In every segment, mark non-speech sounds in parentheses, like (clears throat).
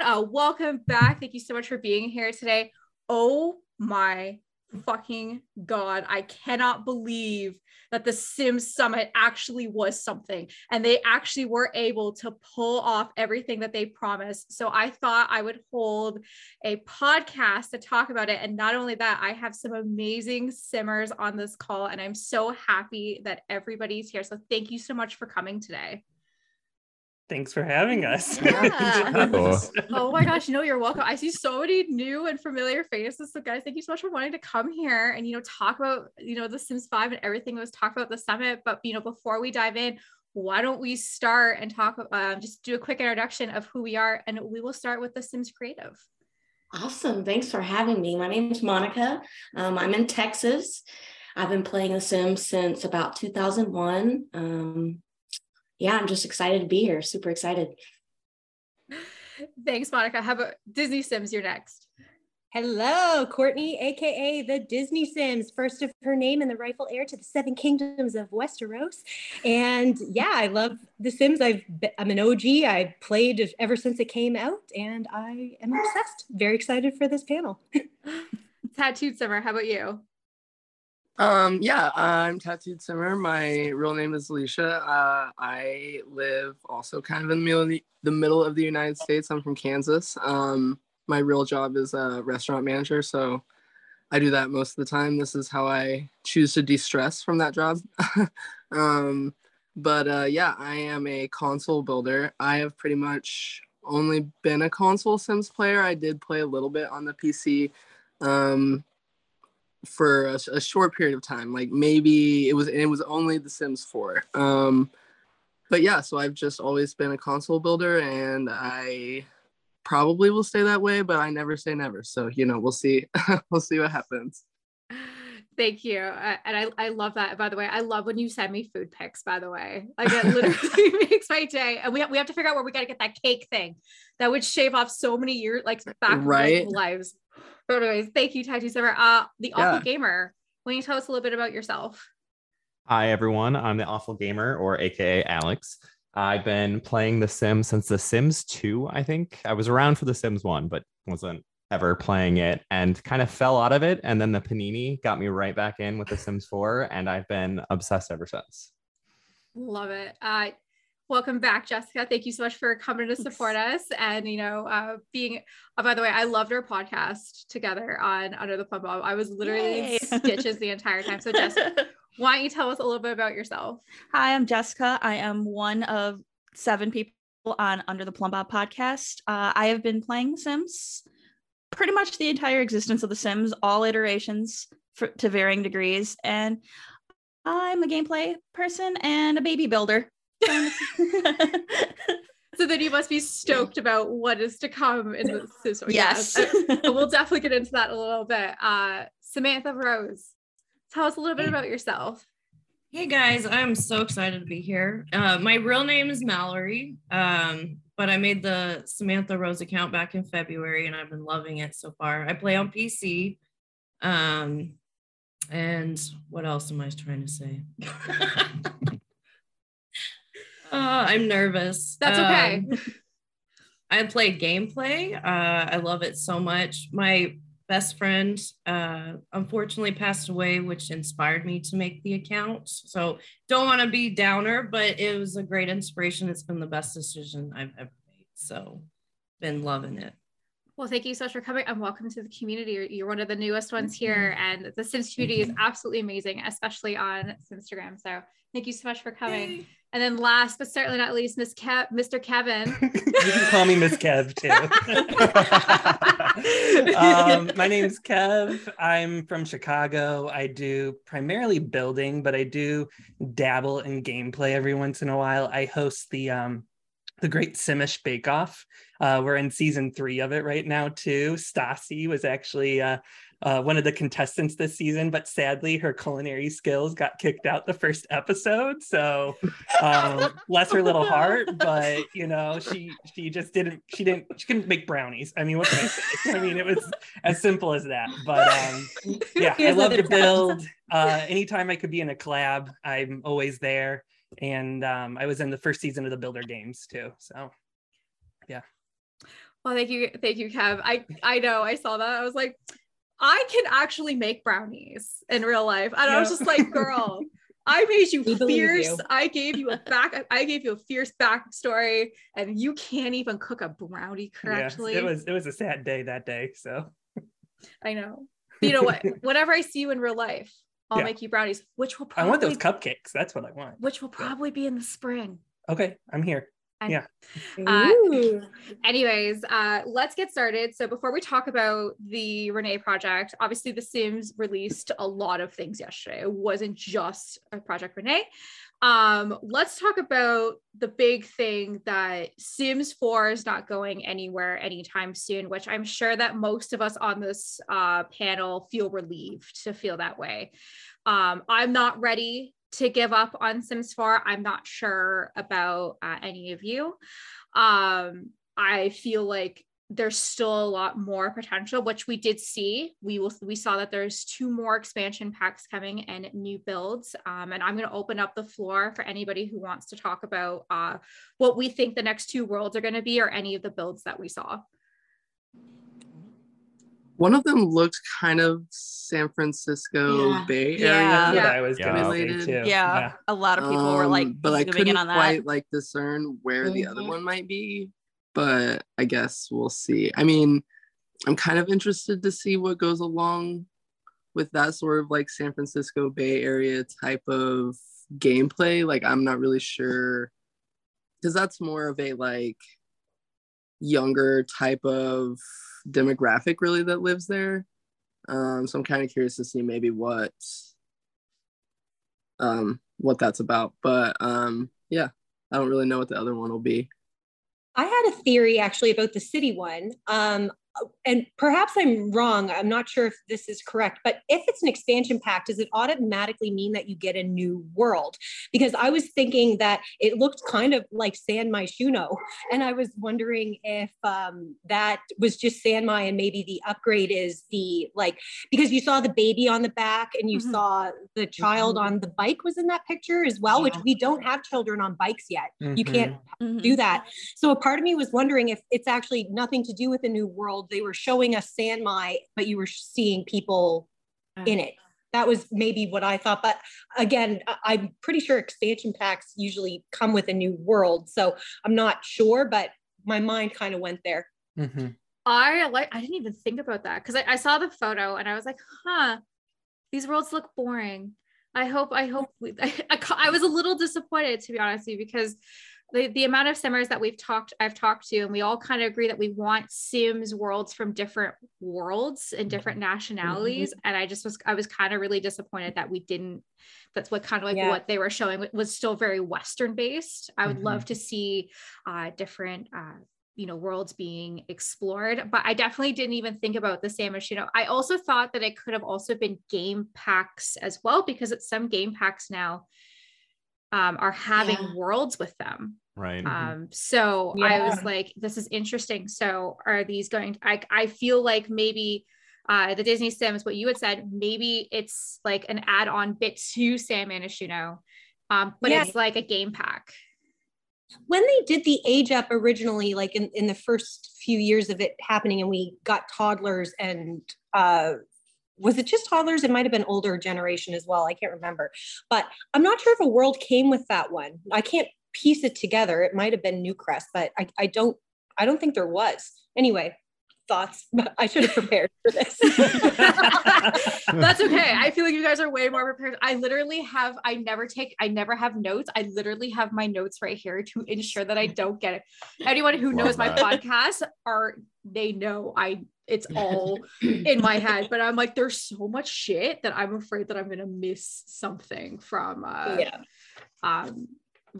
everyone. Uh, welcome back. Thank you so much for being here today. Oh my fucking god i cannot believe that the sims summit actually was something and they actually were able to pull off everything that they promised so i thought i would hold a podcast to talk about it and not only that i have some amazing simmers on this call and i'm so happy that everybody's here so thank you so much for coming today Thanks for having us. (laughs) Yeah. (laughs) oh my gosh, you know, you're welcome. I see so many new and familiar faces. So guys, thank you so much for wanting to come here and you know talk about, you know, the Sims 5 and everything that was talked about the summit. But you know, before we dive in, why don't we start and talk um, just do a quick introduction of who we are and we will start with the Sims Creative. Awesome. Thanks for having me. My name is Monica. Um, I'm in Texas. I've been playing The Sims since about 2001. Um, yeah, I'm just excited to be here. Super excited. Thanks, Monica. How about Disney Sims? You're next. Hello, Courtney, aka the Disney Sims, first of her name and the rightful heir to the seven kingdoms of Westeros. And yeah, I love The Sims. I've I'm an OG. I played ever since it came out, and I am obsessed. Very excited for this panel. (laughs) Tattooed Simmer, how about you? Um, yeah, I'm Tattooed Simmer. My real name is Alicia. Uh, I live also kind of in the middle of the, the middle of the United States. I'm from Kansas. Um, my real job is a restaurant manager, so I do that most of the time. This is how I choose to de-stress from that job. (laughs) um, but uh, yeah, I am a console builder. I have pretty much only been a console Sims player. I did play a little bit on the PC. Um, for a, a, short period of time. Like maybe it was it was only The Sims 4. Um, but yeah, so I've just always been a console builder, and I probably will stay that way. But I never say never. So you know, we'll see. (laughs) we'll see what happens. Thank you. Uh, and I, I love that. By the way, I love when you send me food pics, by the way. Like it literally (laughs) makes my day. And we have, we have to figure out where we got to get that cake thing that would shave off so many years, like back right? lives. But anyways, thank you, Tattoo Simmer. Uh, the yeah. Awful Gaymer. Will you tell us a little bit about yourself? Hi, everyone. I'm the Awful Gaymer, or AKA Alex. I've been playing The Sims since The Sims 2, I think. I was around for The Sims 1, but wasn't ever playing it and kind of fell out of it. And then the Panini got me right back in with The Sims 4, and I've been obsessed ever since. Love it. Uh, welcome back jessica. Thank you so much for coming to support us and you know uh, being oh, by the way i loved our podcast together on under the plumbob i was literally stitches the entire time. So jessica (laughs) why don't you tell us a little bit about yourself? Hi i'm jessica. I am one of seven people on under the plumbob podcast. Uh, i have been playing sims pretty much the entire existence of the sims all iterations for, to varying degrees. And i'm a gameplay person and a baby builder (laughs) so then you must be stoked about what is to come in the season. Yes. we'll definitely get into that a little bit. Uh, Simantha Rose, tell us a little bit about yourself. Hey guys, I'm so excited to be here. Uh, my real name is Mallory, um, but I made the Simantha Rose account back in February and I've been loving it so far. I play on PC. Um, and what else am I trying to say? (laughs) Uh, I'm nervous. That's okay. Um, (laughs) I play gameplay. Uh, I love it so much. My best friend uh, unfortunately passed away, which inspired me to make the account. So don't want to be downer, but it was a great inspiration. It's been the best decision I've ever made. So been loving it. Well, thank you so much for coming and welcome to the community. You're one of the newest ones here, and the Sims community is absolutely amazing, especially on Instagram. So thank you so much for coming. Yay. And then last but certainly not least, Miss Kev, Mr. Kevin. (laughs) you can call me Miss Kev too. (laughs) um, my name's Kev. I'm from Chicago. I do primarily building, but I do dabble in gameplay every once in a while. I host the um, the Great Simish Bake Off. Uh, we're in season three of it right now too. Stassi was actually uh, uh, one of the contestants this season, but sadly her culinary skills got kicked out the first episode. So um, bless her little heart, but you know she she just didn't she didn't she couldn't make brownies. I mean, what can I say? I mean, it was as simple as that. But um, yeah, I love to build. Uh, anytime I could be in a collab, I'm always there. And um, I was in the first season of the Builder Games too. So yeah. Well, thank you, thank you, Kev. I I know I saw that. I was like, I can actually make brownies in real life, and I was just like, girl. (laughs) I made you We fierce. you. I gave you a back. I gave you a fierce backstory, and you can't even cook a brownie correctly. Yes, it was it was a sad day that day. So I know. You know what? (laughs) Whenever I see you in real life, I'll Yeah. make you brownies, which will probably I want those cupcakes. That's what I want. which will Yeah. probably be in the spring. Okay, I'm here. Uh, Anyways, uh, let's get started. So before we talk about the Rene project, obviously The Sims released a lot of things yesterday. It wasn't just a Project Rene. Um, let's talk about the big thing that Sims 4 is not going anywhere anytime soon, which I'm sure that most of us on this uh, panel feel relieved to feel that way. Um, I'm not ready to give up on Sims 4. I'm not sure about uh, any of you. Um i feel like there's still a lot more potential which we did see. We will we saw that there's two more expansion packs coming and new builds. Um, and i'm going to open up the floor for anybody who wants to talk about uh, what we think the next two worlds are going to be or any of the builds that we saw One of them looked kind of San Francisco Yeah. Bay Area. That's what Yeah. I was Yeah. gonna say Related. too. Yeah, a lot of people were like Um, but I couldn't in on that. quite like discern where the other Mhm. one might be. But I guess we'll see. I mean, I'm kind of interested to see what goes along with that sort of like San Francisco Bay Area type of gameplay. Like, I'm not really sure because that's more of a like younger type of demographic really that lives there. Um, so I'm kind of curious to see maybe what um what that's about. But um yeah, I don't really know what the other one will be. I had a theory actually about the city one. Um, and perhaps I'm wrong. I'm not sure if this is correct, but if it's an expansion pack, does it automatically mean that you get a new world? Because I was thinking that it looked kind of like San Myshuno, and I was wondering if um, that was just San Mai, and maybe the upgrade is the like because you saw the baby on the back, and you Mhm. saw the child Mhm. on the bike was in that picture as well, which we don't have children on bikes yet. You Mhm. can't Mhm. do that. So a part of me was wondering if it's actually nothing to do with the new world. They were showing us San Mai, but you were seeing people in it. That was maybe what I thought. But again, I- I'm pretty sure expansion packs usually come with a new world. So I'm not sure, but my mind kind of went there. Mhm. i like i didn't even think about that because I, I saw the photo and i was like huh these worlds look boring i hope i hope we, (laughs) I, ca- I was a little disappointed to be honest with you because the, the amount of simmers that we've talked i've talked to and we all kind of agree that we want sims worlds from different worlds and different nationalities. And i just was i was kind of really disappointed that we didn't that's what kind of like Yeah. what they were showing was still very western based. I would love to see uh different uh you know worlds being explored but i definitely didn't even think about the San Myshuno. i also thought that it could have also been game packs as well because it's some game packs now um, are having Yeah. worlds with them Right. um so i was like this is interesting so are these going i i feel like maybe uh the disney sims what you had said maybe it's like an add-on bit to san Myshuno, um but Yeah. it's like a game pack when they did the age up originally, like in, in the first few years of it happening, and we got toddlers and uh, was it just toddlers? It might have been older generation as well. I can't remember, but I'm not sure if a world came with that one. I can't piece it together. It might have been Newcrest, but I, I don't I don't think there was. Anyway, thoughts. (laughs) I should have prepared for this. (laughs) That's okay. I feel like you guys are way more prepared. I literally have, I never take, I never have notes. I literally have my notes right here to ensure that I don't get it. Anyone who Love knows my podcast are, they know I, it's (laughs) all in my head, but I'm like, there's so much shit that I'm afraid that I'm going to miss something from, uh, yeah. um,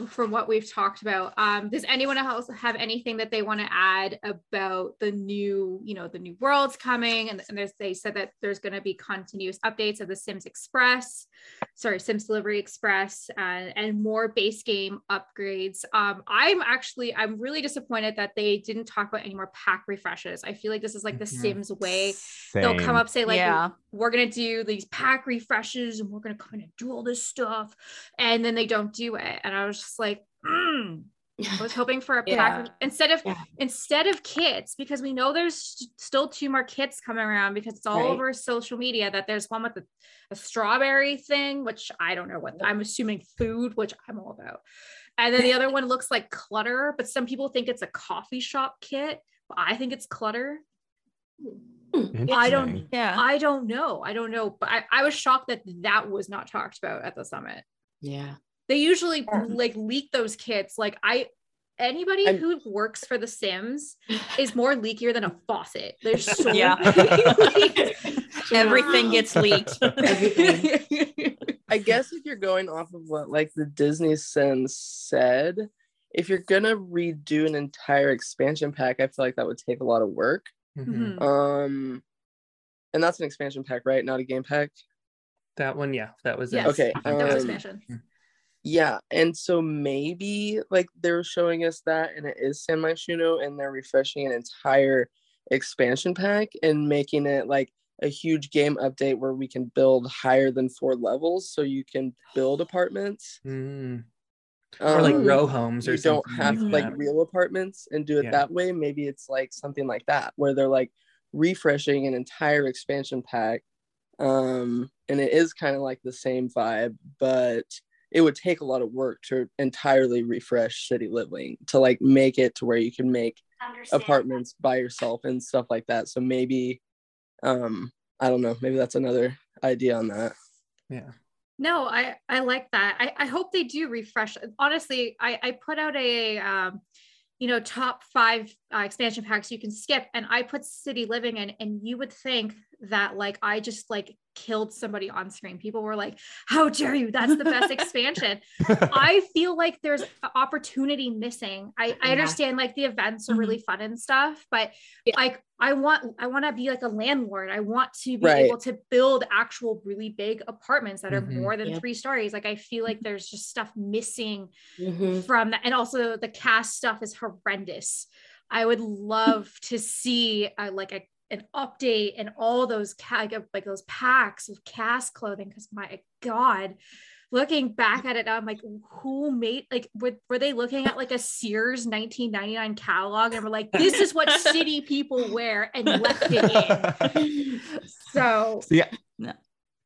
from what we've talked about. Um, does anyone else have anything that they want to add about the new, you know, the new worlds coming? And, and there's, they said that there's going to be continuous updates of the Sims Express, sorry, Sims Delivery Express, uh, and more base game upgrades. Um, I'm actually, I'm really disappointed that they didn't talk about any more pack refreshes. I feel like this is like the Mhm. Sims way they'll come up say like Yeah. We're gonna do these pack refreshes and we're gonna kind of do all this stuff and then they don't do it and i was just like mm, I was hoping for a (laughs) pack of- instead of Yeah. instead of kits because we know there's st- still two more kits coming around because it's all Right. over social media that there's one with a, a strawberry thing which I don't know what I'm assuming food which I'm all about. And then the other (laughs) one looks like clutter, but some people think it's a coffee shop kit. But I think it's clutter. Hmm. I don't- Yeah. I don't know. I don't know, but I, I was shocked that that was not talked about at the summit. Yeah. They usually Yeah. like leak those kits. Like I anybody I'm- who works for the Sims is more leakier than a faucet. There's so (laughs) Yeah. many (laughs) Everything gets leaked. Everything. (laughs) I guess if you're going off of what like the Disney Sims said, if you're gonna redo an entire expansion pack, I feel like that would take a lot of work. Mhm. Mhm. Um, and that's an expansion pack, right? Not a game pack. That one, yeah, that was Yes. it. Okay. That was Um, expansion. yeah, and so maybe like they're showing us that, and it is San Myshuno, and they're refreshing an entire expansion pack and making it like a huge game update where we can build higher than four levels, so you can build (gasps) apartments. Mm. Or like Um, row homes or you don't have like like real apartments and do it Yeah. that way maybe it's like something like that where they're like refreshing an entire expansion pack um and it is kind of like the same vibe but it would take a lot of work to entirely refresh city living to like make it to where you can make apartments by yourself and stuff like that so maybe um i don't know maybe that's another idea on that Yeah. No, I I like that. I I hope they do refresh. Honestly, I I put out a um you know top five uh, expansion packs you can skip and i put city living in and you would think that like i just like killed somebody on screen people were like how dare you that's the best expansion (laughs) I feel like there's opportunity missing. I, I Yeah. understand like the events are really fun and stuff, but Yeah. like I want I want to be like a landlord. I want to be Right. able to build actual really big apartments that are Mhm. more than Yep. three stories. Like I feel like there's just stuff missing Mhm. from that, and also the cast stuff is horrendous. I would love to see uh, like a an update and all those ca- like, like those packs of cast clothing because my god looking back at it now i'm like who made like were, were they looking at like a sears 1999 catalog and were like this is what city people wear and left it in (laughs) so So, yeah. No.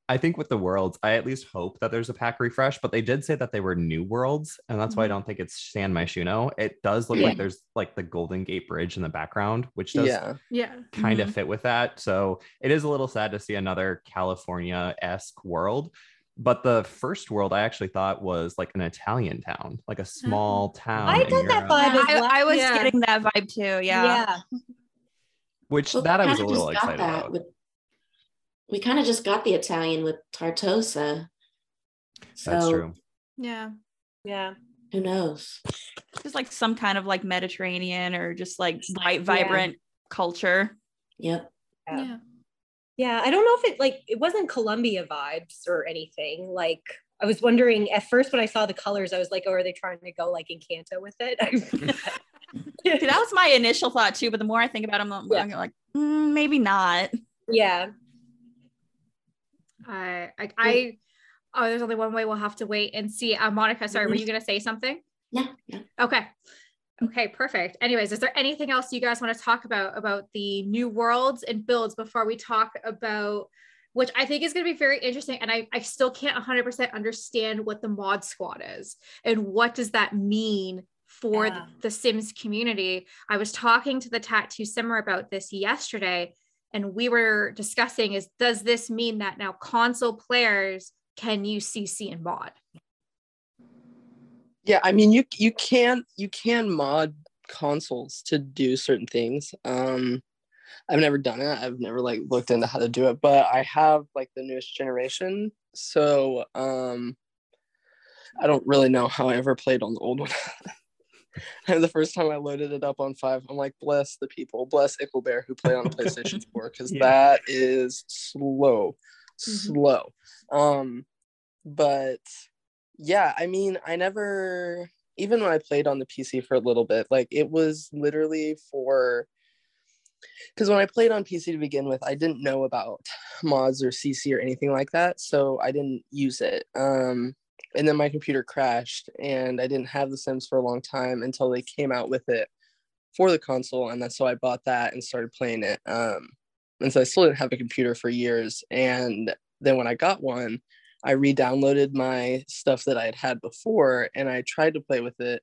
I think with the worlds, I at least hope that there's a pack refresh, but they did say that they were new worlds, and that's why I Mhm. don't think it's San Myshuno. It does look Yeah. like there's like the Golden Gate Bridge in the background, which does yeah yeah kind of Mhm. fit with that. So it is a little sad to see another California esque world. But the first world I actually thought was like an Italian town, like a small town. I got that vibe as. I, I was Yeah. getting that vibe too. Yeah. Yeah. Which Well, that I was a little excited about. with- we kind of just got the Italian with Tartosa. So That's true. yeah Yeah. who knows? Just like some kind of like Mediterranean or just like bright, Yeah. vibrant culture. Yep. Yeah. yeah Yeah, I don't know if it like it wasn't Colombia vibes or anything. Like I was wondering at first when I saw the colors, I was like, "Oh, are they trying to go like Encanto with it?" (laughs) See, that was my initial thought too, but the more I think about them, I'm Yeah. I'm like, mm, maybe not. yeah, I, I, I, oh, there's only one way. We'll have to wait and see. Uh, Monica, sorry, were you going to say something? Yeah. Yeah. Okay. Okay, perfect. Anyways, is there anything else you guys want to talk about about the new worlds and builds before we talk about which I think is going to be very interesting and I, I still can't 100% understand what the mod squad is and what does that mean for Yeah. the, the Sims community. I was talking to the Tattoo Simmer about this yesterday and we were discussing is does this mean that now console players can use CC and mod? Yeah, I mean you you can you can mod consoles to do certain things. Um I've never done it. I've never like looked into how to do it, but I have like the newest generation. So um I don't really know how I ever played on the old one. (laughs) and the first time I loaded it up on five, I'm like, bless the people, bless Icklebear who play on (laughs) PlayStation 4, because Yeah. that is slow, Mhm. slow. Um, but yeah, I mean, I never, even when I played on the PC for a little bit, like it was literally for, because when I played on PC to begin with, I didn't know about mods or CC or anything like that, so I didn't use it. Um, and then my computer crashed and I didn't have The Sims for a long time until they came out with it for the console. And that's so I bought that and started playing it. Um, and so I still didn't have a computer for years. And then when I got one, I re-downloaded my stuff that I had had before and I tried to play with it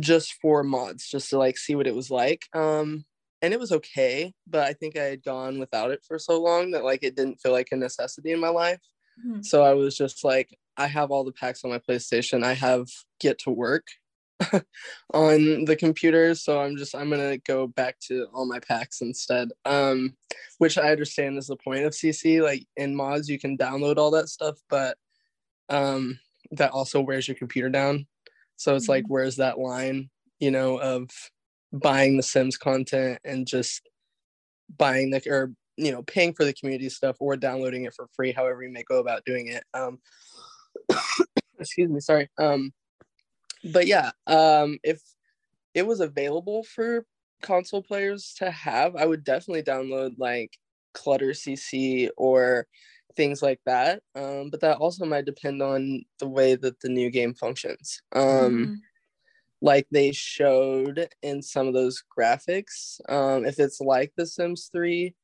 just for mods, just to like see what it was like. Um, and it was okay, but I think I had gone without it for so long that like it didn't feel like a necessity in my life. Mm-hmm. So I was just like, I have all the packs on my PlayStation. I have Get to Work (laughs) on the computer, so I'm just I'm gonna go back to all my packs instead. Um, which I understand is the point of CC. Like in mods, you can download all that stuff, but um, that also wears your computer down. So it's like, where's that line, you know, of buying the Sims content and just buying the or you know paying for the community stuff or downloading it for free, however you may go about doing it. Um, (coughs) excuse me, sorry. Um, but yeah, um, if it was available for console players to have, I would definitely download like Clutter CC or things like that. Um, but that also might depend on the way that the new game functions. Um, Mhm. Like they showed in some of those graphics, um, if it's like The Sims 3,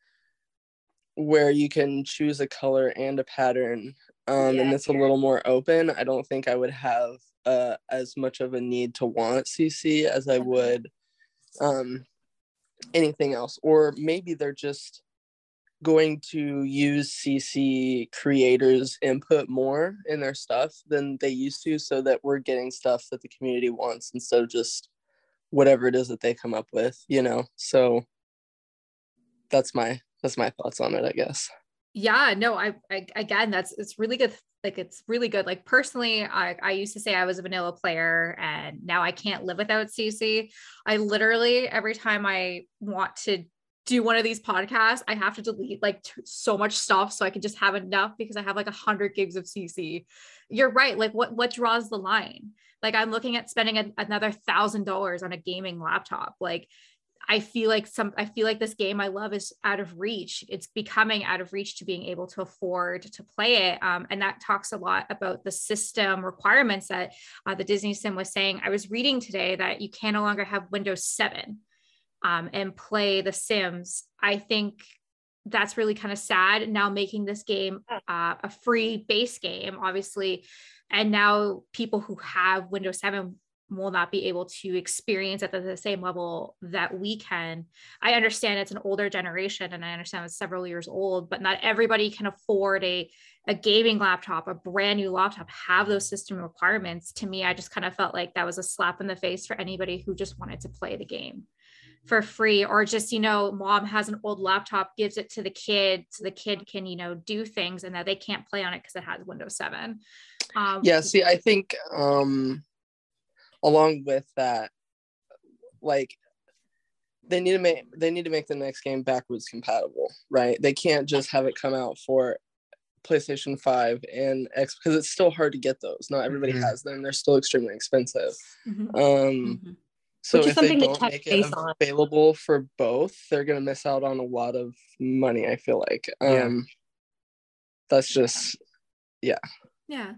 where you can choose a color and a pattern, um, and Yeah, it's a little more open, I don't think I would have uh, as much of a need to want CC as I would um, anything else. Or maybe they're just going to use CC creators input more in their stuff than they used to so that we're getting stuff that the community wants instead of just whatever it is that they come up with, you know. So that's my that's my thoughts on it, I guess. yeah no I, I again that's it's really good like it's really good. Like personally I, I used to say i was a vanilla player and now i can't live without cc i literally every time i want to do one of these podcasts i have to delete like t- so much stuff so i can just have enough because i have like a hundred gigs of cc you're right like what what draws the line? Like i'm looking at spending a, another thousand dollars on a gaming laptop. Like I feel like some I feel like this game I love is out of reach. It's becoming out of reach to being able to afford to play it. Um, and that talks a lot about the system requirements that uh, the Disney Sim was saying. I was reading today that you can no longer have Windows 7 um, and play The Sims. I think that's really kind of sad now making this game uh, a free base game, obviously. And now people who have Windows 7 will not be able to experience at the same level that we can. I understand it's an older generation and I understand it's several years old, but not everybody can afford a, a gaming laptop, a brand new laptop, have those system requirements. To me, I just kind of felt like that was a slap in the face for anybody who just wanted to play the game for free or just you know mom has an old laptop gives it to the kid so the kid can you know do things and that they can't play on it because it has windows 7 um yeah see i think um along with that like they need to make they need to make the next game backwards compatible right they can't just have it come out for playstation 5 and x because it's still hard to get those not everybody Mhm. has them they're still extremely expensive mhm. um Mhm. so Which is if they something to don't touch make base it on. available for both they're going to miss out on a lot of money i feel like Yeah. um that's just yeah. Yeah,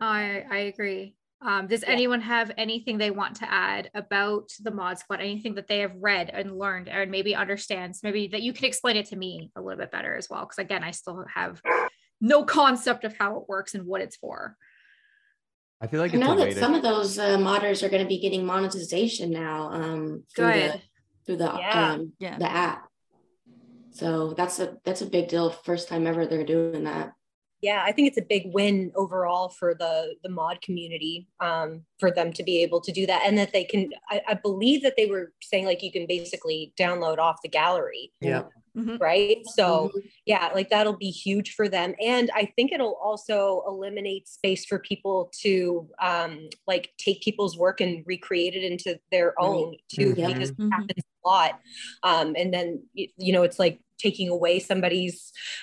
I I agree. Um, does anyone have anything they want to add about the mod squad? Anything that they have read and learned, and maybe understands? Maybe that you can explain it to me a little bit better as well, because again, I still have no concept of how it works and what it's for. I feel like I know way that to some of those uh, modders are going to be getting monetization now um, through Good. the through the Yeah. um, Yeah. the app. So that's a that's a big deal. First time ever they're doing that. Yeah i think it's a big win overall for the the mod community um, for them to be able to do that and that they can I, I believe that they were saying like you can basically download off the gallery Yeah. right so Mhm. yeah like that'll be huge for them and i think it'll also eliminate space for people to um like take people's work and recreate it into their Right. own too Mm-hmm. Mhm. because it Mhm. happens a lot um and then you know it's like taking away somebody's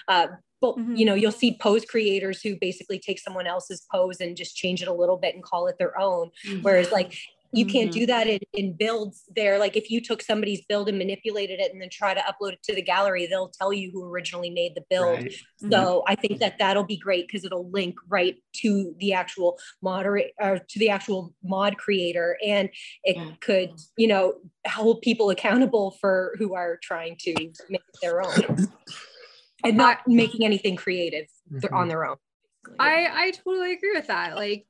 uh but Mhm. you know you'll see pose creators who basically take someone else's pose and just change it a little bit and call it their own whereas like you can't Mhm. do that in, in builds there. Like if you took somebody's build and manipulated it and then try to upload it to the gallery, they'll tell you who originally made the build. Right. So I think that that'll be great because it'll link right to the actual moderate or to the actual mod creator, and it Yeah. could, you know, hold people accountable for who are trying to make it their own and not making anything creative th- Mhm. on their own. I I totally agree with that. Like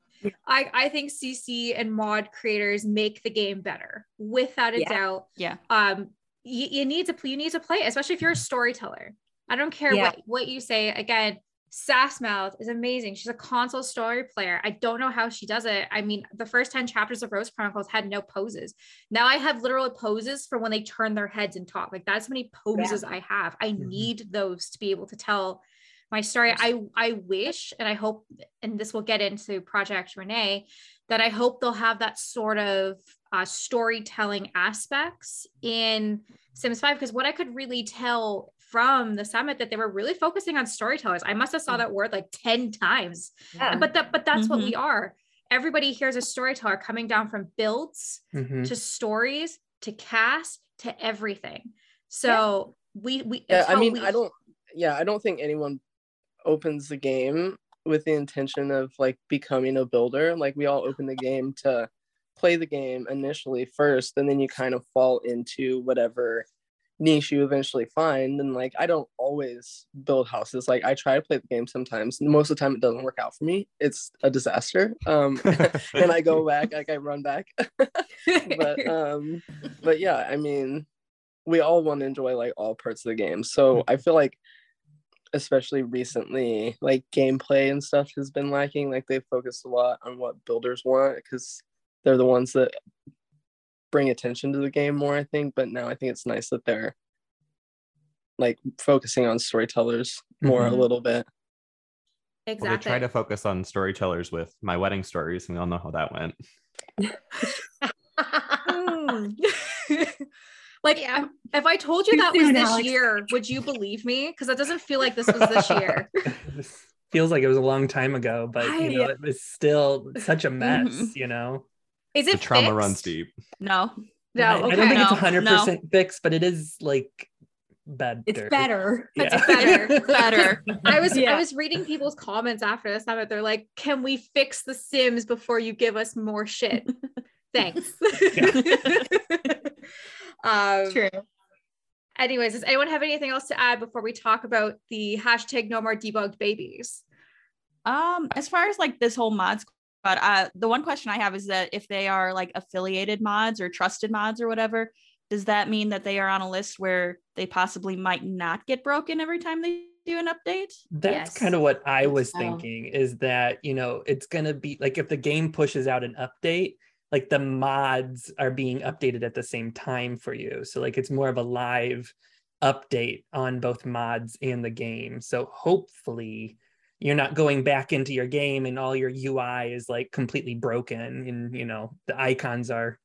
I I think CC and mod creators make the game better without a Yeah. doubt. Yeah. Um you, you need to you need to play, especially if you're a storyteller. I don't care Yeah. what what you say. Again, Sassmouth is amazing. She's a console story player. I don't know how she does it. I mean, the first 10 chapters of Rose Chronicles had no poses. Now I have literal poses for when they turn their heads and talk. Like that's how many poses I have. I Mhm. need those to be able to tell my story. I I wish and I hope, and this will get into Project Rene, that I hope they'll have that sort of uh, storytelling aspects in Sims 5 because what I could really tell from the summit that they were really focusing on storytellers. I must have saw that word like 10 times. Yeah. But that but that's what Mhm. we are. Everybody here is a storyteller coming down from builds Mhm. to stories to cast to everything. So we we Yeah, I mean, we- I don't. Yeah, I don't think anyone opens the game with the intention of like becoming a builder. Like we all open the game to play the game initially first, and then you kind of fall into whatever niche you eventually find. And like I don't always build houses. Like I try to play the game sometimes. Most of the time, it doesn't work out for me. It's a disaster. Um, (laughs) and I go back, like I run back. (laughs) but (laughs) um but yeah i mean we all want to enjoy like all parts of the game so i feel like especially recently like gameplay and stuff has been lacking like they focused a lot on what builders want because they're the ones that bring attention to the game more i think but now i think it's nice that they're like focusing on storytellers more Mhm. a little bit Well, exactly. they try to focus on storytellers with my wedding stories, and we all know how that went. (laughs) Like Yeah. if I told you Too that was this Alex. year, would you believe me? Because it doesn't feel like this was this year. (laughs) Feels like it was a long time ago, but you know, it was still such a mess, Mhm. you know. Is it The trauma fixed? runs deep. No. No, I, okay. I don't think it's No, hundred percent fixed, but it is like better. it's better. It's (laughs) Yeah. better. Better. I was I was reading people's comments after the summit. They're like, "Can we fix the Sims before you give us more shit?" (laughs) Thanks. (laughs) um, True. anyways, does anyone have anything else to add before we talk about the hashtag No More Debugged Babies? Um, as far as like this whole mod squad, uh, the one question I have is that if they are like affiliated mods or trusted mods or whatever, does that mean that they are on a list where they possibly might not get broken every time they do an update? That's Yes. kind of what I was so. thinking is that, you know, it's going to be like if the game pushes out an update, like the mods are being updated at the same time for you. So, like, it's more of a live update on both mods and the game. So, hopefully, you're not going back into your game and all your UI is like completely broken and, you know, the icons are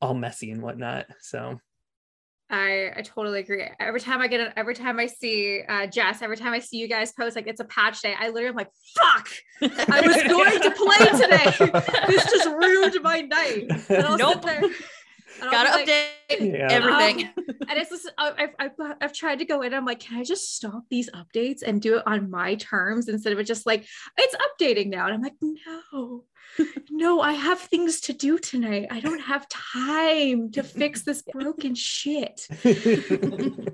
all messy and whatnot. So, I, I totally agree. Every time I get it, every time I see uh, Jess, every time I see you guys post like it's a patch day, I literally am like, fuck, I was (laughs) going to play today. (laughs) this just ruined my night. And I'll sit Nope. there and I'll Gotta like- update Yeah. everything. (laughs) and it's just, I- I've, I've, I've tried to go in. I'm like, can I just stop these updates and do it on my terms instead of it just like, it's updating now. And I'm like, no, no, I have things to do tonight. I don't have time to fix this (laughs) broken shit. (laughs)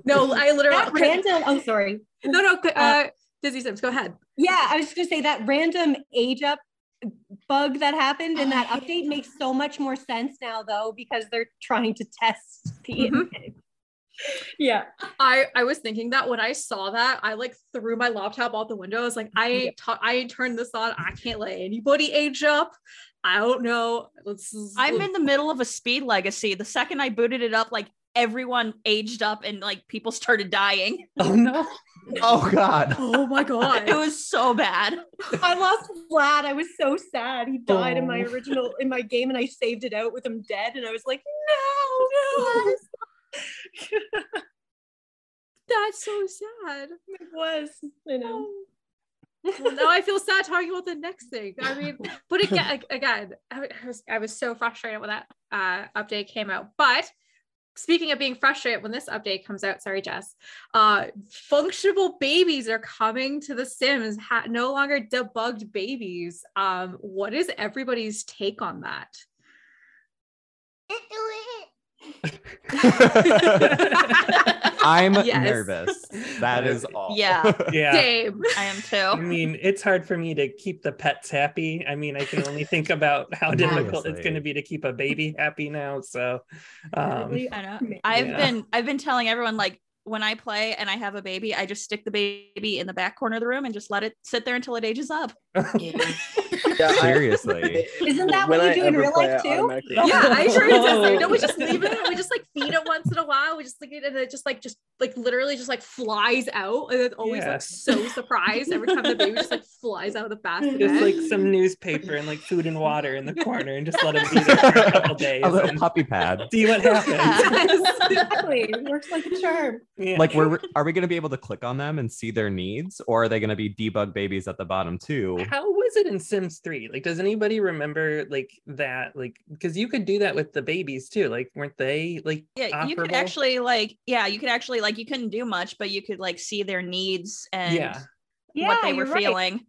No, I literally, That random. Oh, sorry. no, no, uh, Disney Sims, go ahead. Yeah, I was just gonna say that random age up bug that happened in that Oh, update makes so much more sense now, though, because they're trying to test the. Mhm. yeah. I I was thinking that when I saw that, I like threw my laptop out the window. I was like, I ain't ta- I ain't turned this on. I can't let anybody age up. I don't know. Let's. I'm in the middle of a speed legacy. The second I booted it up, like everyone aged up and like people started dying. oh, no. Oh God. (laughs) Oh my god. It was so bad. I lost Vlad. I was so sad. He died in my Oh. original in my game, and I saved it out with him dead. And I was like, no, no. (laughs) (laughs) That's so sad. it was. I know. well, now I feel sad talking about the next thing. I mean, but again, again, I was I was so frustrated when that uh, update came out. But speaking of being frustrated when this update comes out, sorry, Jess, uh, functional babies are coming to The Sims. Ha- no longer debugged babies. Um, what is everybody's take on that? I'm Yes. nervous. That is all. Yeah. Yeah. Same. I am too. I mean, it's hard for me to keep the pets happy. I mean, I can only think about how (laughs) difficult it's going to be to keep a baby happy now. So, um, Really I know. I've Yeah. been I've been telling everyone like when I play and I have a baby, I just stick the baby in the back corner of the room and just let it sit there until it ages up. Yeah. (laughs) Yeah, Seriously. Isn't that when what you I do in real life too? Yeah, (laughs) I sure it does. Know, we just leave it. We just like feed it once in a while. We just like it, and it just like just like literally just like flies out, and it's always Yeah. like so surprised every time the baby just like flies out of the basket. just like (laughs) some newspaper and like food and water in the corner and just let them eat it for a couple days A little puppy pad. see what happens. exactly. It works like a charm. Yeah. Like, we're, are we going to be able to click on them and see their needs, or are they going to be debug babies at the bottom too? How was it in Sims 3? Like, does anybody remember like that? Like, because you could do that with the babies too. Like, weren't they like Yeah, you could actually like yeah, you could actually like you couldn't do much, but you could like see their needs and Yeah. what they you're were right.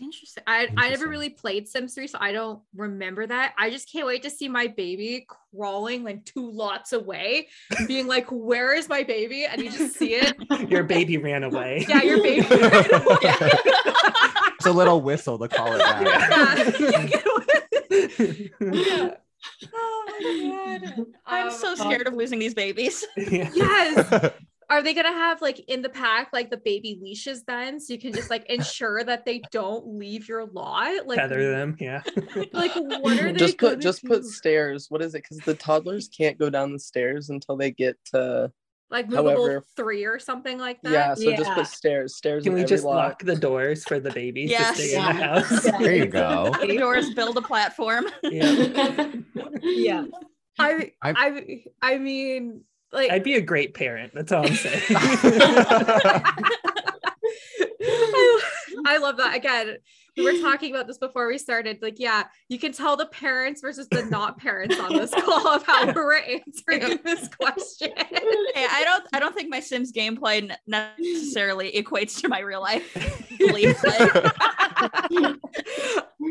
Feeling. Interesting. I, I never really played Sims 3, so I don't remember that. I just can't wait to see my baby crawling like two lots away, being like, Where is my baby? And you just see it. (laughs) Your baby ran away. (laughs) Yeah, your baby. (laughs) It's a little whistle to call it back. yeah. Oh my god. I'm Um, so scared of losing these babies. Yeah. Yes. Are they gonna have like in the pack like the baby leashes then, so you can just like ensure that they don't leave your lot? Like Feather them. Yeah. (laughs) Like what are (laughs) they? just gonna put just put stairs. What is it? Because the toddlers can't go down the stairs until they get to like movable however- three or something like that. yeah. So just put stairs. Stairs. Can in we every just lot. lock the doors for the babies Yes. to stay in the Yeah. there you go. (laughs) the doors build a platform. Yeah. Yeah. I I- I I mean like I'd be a great parent. That's all I'm saying. I, (laughs) (laughs) I love that. Again, we were talking about this before we started. Like, yeah, you can tell the parents versus the not parents on this (laughs) call of how we're answering (laughs) this question. Hey, I don't I don't think my Sims gameplay necessarily equates to my real life (laughs) beliefs.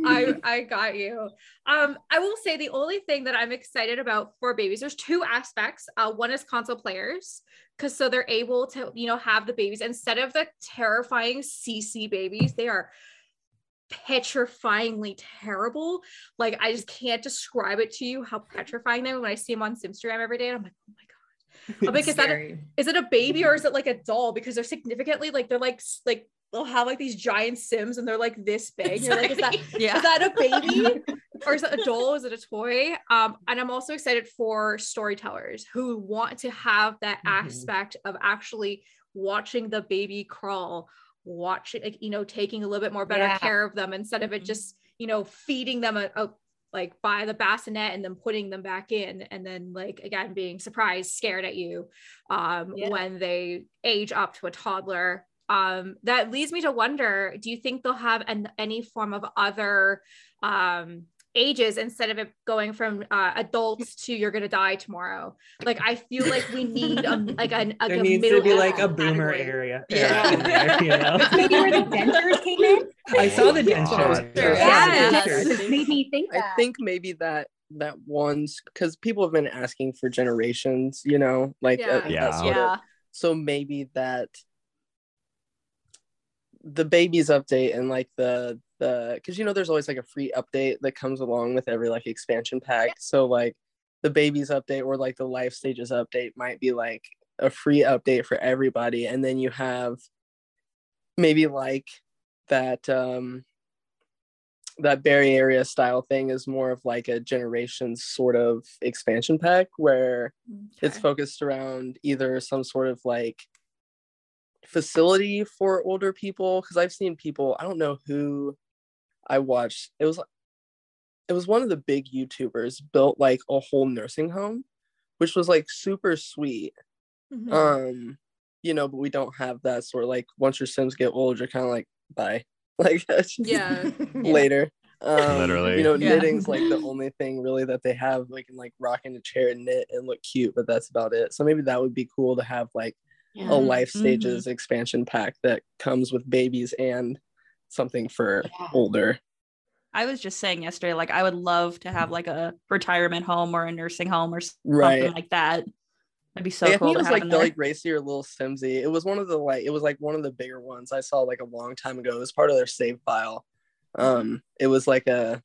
I I got you. Um, I will say the only thing that I'm excited about for babies, there's two aspects. Uh, one is console players, because so they're able to, you know, have the babies instead of the terrifying CC babies, they are petrifyingly terrible. Like I just can't describe it to you how petrifying they are when I see them on Simstram every day. And I'm like, oh my god. I'm like, is that a, is it a baby or is it like a doll? Because they're significantly like they're like like they'll have like these giant sims and they're like this big. You're like, is that (laughs) yeah. is that a baby (laughs) or is it a doll? Is it a toy? Um, and I'm also excited for storytellers who want to have that Mhm. aspect of actually watching the baby crawl, watching like you know taking a little bit more better Yeah. care of them instead of it Mhm. just you know feeding them a, a like by the bassinet and then putting them back in and then like again being surprised scared at you um Yeah. when they age up to a toddler um that leads me to wonder do you think they'll have an, any form of other um ages instead of it going from uh, adults to you're gonna die tomorrow like i feel like we need a, like an like there a needs to middle be like a category. boomer area. Yeah. there, you know? (laughs) Maybe where the dentures came in. I saw the dentures. Yeah. Yes. Yeah, the dentures made me think I think maybe that that one's because people have been asking for generations, you know, like Yeah. uh, that Yeah. of- Yeah. so maybe that the babies update and like the the because you know there's always like a free update that comes along with every like expansion pack. So like the babies update or like the life stages update might be like a free update for everybody, and then you have maybe like that um that Bay Area style thing is more of like a generation sort of expansion pack where it's focused around either some sort of like facility for older people. Because i've seen people i don't know who i watched it was it was one of the big youtubers built like a whole nursing home which was like super sweet Mhm. um you know, but we don't have that sort of like once your Sims get old, you're kind of like bye, (laughs) like (laughs) Yeah. later. Um, Literally. you know, Yeah. knitting's like the (laughs) only thing really that they have. Like, can like rock in a chair and knit and look cute, but that's about it. So maybe that would be cool to have like Yeah. a life Mhm. stages expansion pack that comes with babies and something for Yeah. older. I was just saying yesterday, like I would love to have like a retirement home or a nursing home or something Right. like that. That'd be so Like, I cool think it was like in the like Racy or Lilsimsie. It was one of the like it was like one of the bigger ones I saw like a long time ago. It was part of their save file. Um, it was like a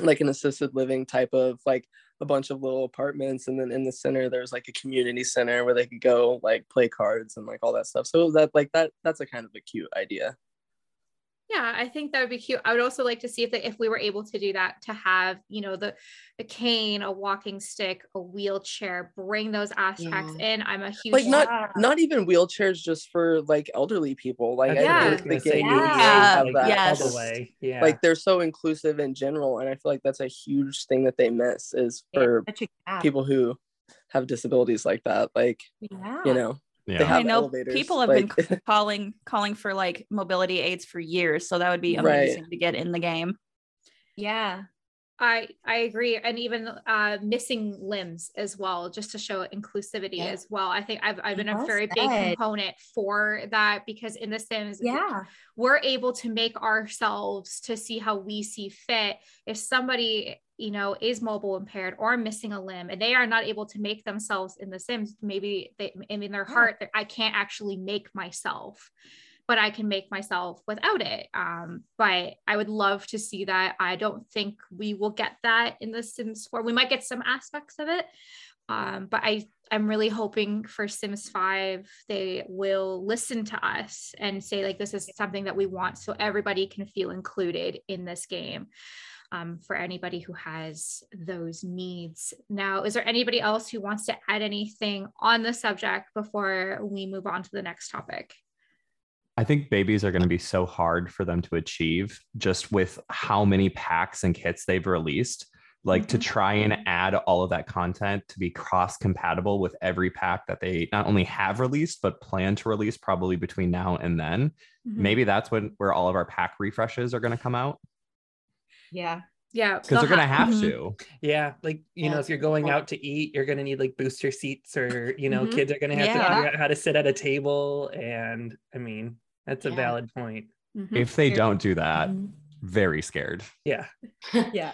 like an assisted living type of like a bunch of little apartments, and then in the center there's like a community center where they could go like play cards and like all that stuff. So that like that that's a kind of a cute idea. Yeah, I think that would be cute. I would also like to see if the, if we were able to do that to have, you know, the the cane, a walking stick, a wheelchair, bring those aspects in. I'm a huge Like not Yeah. not even wheelchairs just for like elderly people. Like That's I I think the gonna game yeah. Yeah, have that. yes. all the way. Yeah. Like they're so inclusive in general, and I feel like that's a huge thing that they miss is for such a gap. people who have disabilities like that. Like Yeah. you know, Yeah. they I know elevators, people have like- been (laughs) calling calling for like mobility aids for years, so that would be Right. amazing to get in the game. Yeah. I I agree, and even uh, missing limbs as well, just to show inclusivity Yeah. as well. I think I've I've been a Well very big component for that because in The Sims, Yeah. we're able to make ourselves to see how we see fit. If somebody you know is mobile impaired or missing a limb, and they are not able to make themselves in The Sims, maybe they in their heart that I can't actually make myself but I can make myself without it. Um, but I would love to see that. I don't think we will get that in the Sims 4. We might get some aspects of it. Um, but I, I'm really hoping for Sims 5, they will listen to us and say, like, this is something that we want so everybody can feel included in this game. Um, for anybody who has those needs. Now, is there anybody else who wants to add anything on the subject before we move on to the next topic? I think babies are going to be so hard for them to achieve just with how many packs and kits they've released. Like to Mhm. try and add all of that content to be cross compatible with every pack that they not only have released, but plan to release probably between now and then. Mm-hmm. Maybe that's when where all of our pack refreshes are going to come out Yeah. Yeah, because they're going to have Mhm. to. Yeah, like you know, if you're going out to eat, you're gonna need like booster seats, or you know, Mhm. kids are gonna have to figure out how to sit at a table. And I mean, that's a Yeah. valid point. Mhm. If they Very- don't do that, Mhm. very scared. Yeah, (laughs) Yeah.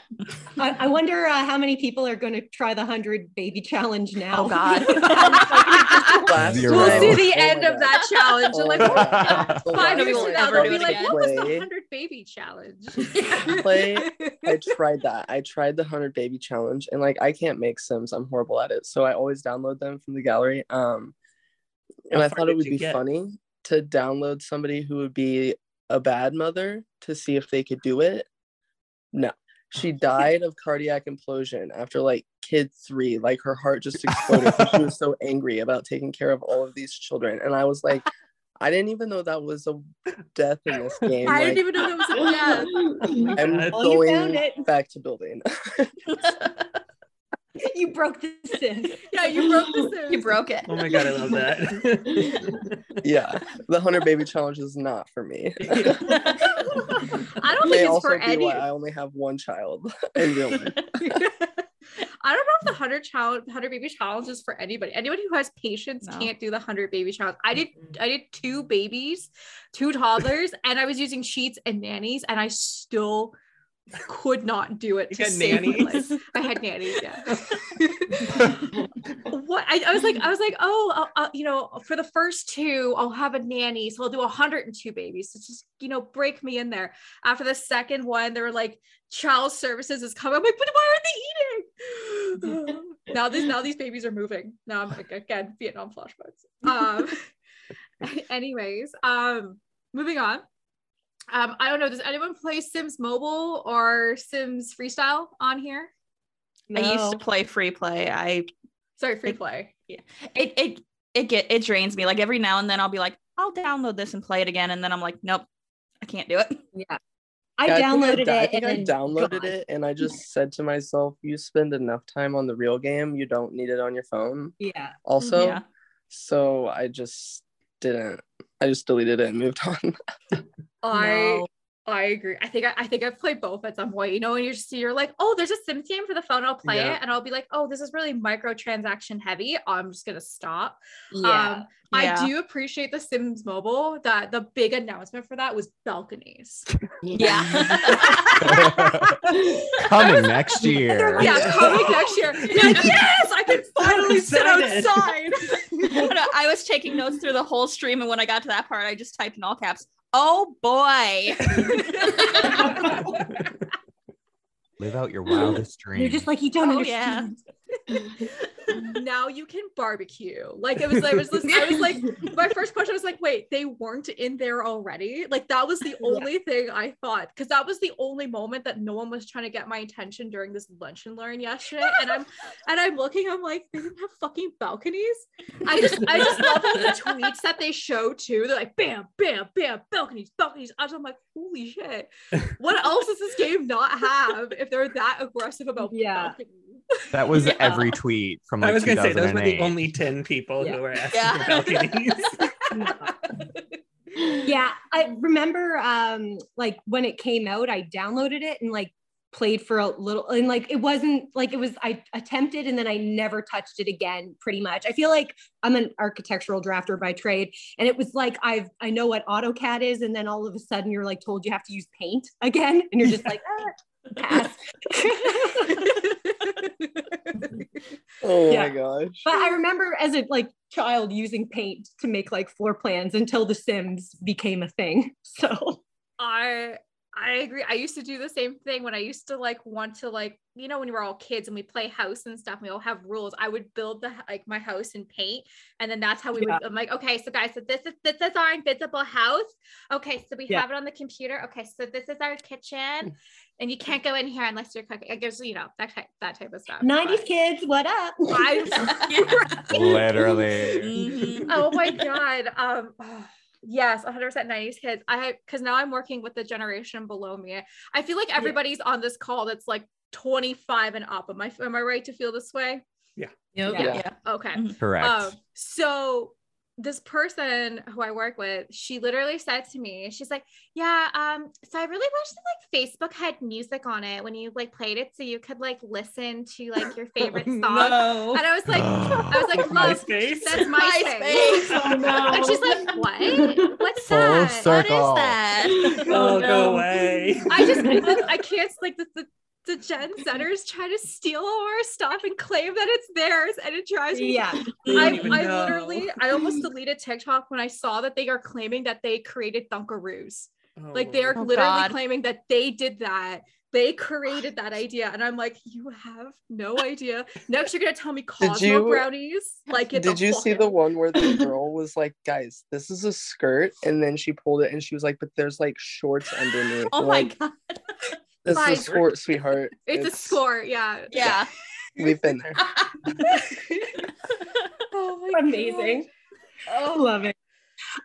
I, I wonder uh, how many people are going to try the 100 baby challenge now. Oh God. (laughs) (laughs) Zero. We'll see Oh the my end of God. that challenge. Oh like my five last years will from now, ever they'll do be it like, again. "What was the hundred baby challenge?" play I tried that. I tried the 100 baby challenge and like I can't make sims. I'm horrible at it. So I always download them from the gallery. Um and How I thought it would be get? funny to download somebody who would be a bad mother to see if they could do it. No. She (laughs) died of cardiac implosion after like kid 3. Like her heart just exploded she was so (laughs) angry about taking care of all of these children and I was like I didn't even know that was a death in this (laughs) game. I like, didn't even know that was a death. I'm Well, you found going it. back to building. (laughs) you broke the sim. Yeah, you broke the Sims. (laughs) you broke it. oh my god, I love that. (laughs) yeah, the hundred baby challenge is not for me. I don't think it's for be any. I only have one child in real life. I don't know if the hundred challenge, hundred baby challenge is for anybody. Anybody who has patience No. can't do the hundred baby challenge. I did. I did two babies, two toddlers, and I was using sheets and nannies, and I still could not do it. You to save my nannies? life. I had nannies. Yeah. (laughs) what I, I was like, I was like, oh, uh, uh, you know, for the first two, I'll have a nanny, so I'll do 102 babies. So just you know, break me in there. After the second one, they were like, child services is coming. I'm like, but why aren't they eating? (laughs) now these now these babies are moving. Now I'm like again Vietnam flashbacks. Um, (laughs) anyways, um, moving on. Um, I don't know. Does anyone play Sims Mobile or Sims Freestyle on here? I used to play free play. I Sorry, free It- play. it it it get it drains me. Like every now and then I'll be like, I'll download this and play it again, and then I'm like, nope, I can't do it. (laughs) Yeah. I Yeah, downloaded I, it. I think I and then downloaded gone. it and I just (laughs) said to myself, you spend enough time on the real game, you don't need it on your phone. Yeah. Also, Yeah. so I just didn't. I just deleted it and moved on. (laughs) I No. I agree. I think I, I think I've played both at some point. You know, and you're just you're like, oh, there's a Sims game for the phone. I'll play Yeah. it, and I'll be like, oh, this is really microtransaction heavy. I'm just gonna stop. Yeah. Um, Yeah. I do appreciate the Sims Mobile. That the big announcement for that was balconies. Yeah. (laughs) (laughs) Coming next year. yeah, coming next year. You're yes, I can finally sit outside. (laughs) No, I was taking notes through the whole stream, and when I got to that part, I just typed in all caps. Oh boy! (laughs) (laughs) Live out your wildest dreams. You're just like you don't Oh, yeah. (laughs) now you can barbecue. Like it was, I was, listening, I was like, (laughs) my first question was like, wait, they weren't in there already? Like that was the only thing I thought because that was the only moment that no one was trying to get my attention during this lunch and learn yesterday. And I'm (laughs) and I'm looking, I'm like, they didn't have fucking balconies. I just I just love all the tweets that they show too. They're like, bam, bam, bam, balconies, balconies. I was I'm like, holy shit. What else does this game not have if they're that aggressive about Yeah. balconies? That was Yeah. every tweet from I like was gonna say those were the only 10 people Yeah. who were asking Yeah. for balconies. (laughs) (laughs) yeah i remember um like when it came out i downloaded it and like played for a little and like it wasn't like it was i attempted and then i never touched it again pretty much i feel like i'm an architectural drafter by trade and it was like i've i know what autocad is and then all of a sudden you're like told you have to use paint again and you're just (laughs) like ah, pass (laughs) Oh Yeah. my gosh. But I remember as a like child using paint to make like floor plans until The Sims became a thing. (laughs) So I I agree. I used to do the same thing when I used to like want to like you know when we were all kids and we play house and stuff. And we all have rules. I would build the like my house and paint, and then that's how we Yeah. would. I'm like, okay, so guys, so this is this is our invisible house. Okay, so we Yeah. have it on the computer. Okay, so this is our kitchen, and you can't go in here unless you're cooking. I guess you know that type that type of stuff. 90s But kids, what up? I (laughs) (laughs) Literally. Mhm. oh my god um oh, yes 100% 90s kids i because now i'm working with the generation below me i feel like everybody's on this call that's like 25 and up am i am i right to feel this way Yep. Yeah. Yeah. okay Correct. um so this person who I work with, she literally said to me, she's like, Yeah, um, so I really wish that like Facebook had music on it when you like played it so you could like listen to like your (laughs) favorite song. no. And I was like, I was like, love, MySpace? that's my MySpace. (laughs) Oh no. And she's like, What? What's Full that? What circle. is that? Oh, no. go away. I just I can't like the, the the Gen Zers try to steal all our stuff and claim that it's theirs, and it drives me. yeah. I, I literally I almost deleted TikTok when I saw that they are claiming that they created Dunkaroos. Oh, Like they are Oh, literally God. claiming that they did that. They created that idea, and I'm like, you have no idea. Next, you're gonna tell me Cosmo you- brownies. Like, Did you see out. the one where the (laughs) girl was like, guys, this is a skirt? And then she pulled it and she was like, but there's like shorts underneath. Oh I'm my like, god. (laughs) This Fine. is sport, sweetheart. (laughs) It's, a score, yeah. Yeah. We've been there. (laughs) Oh my Amazing. gosh. Oh, love it.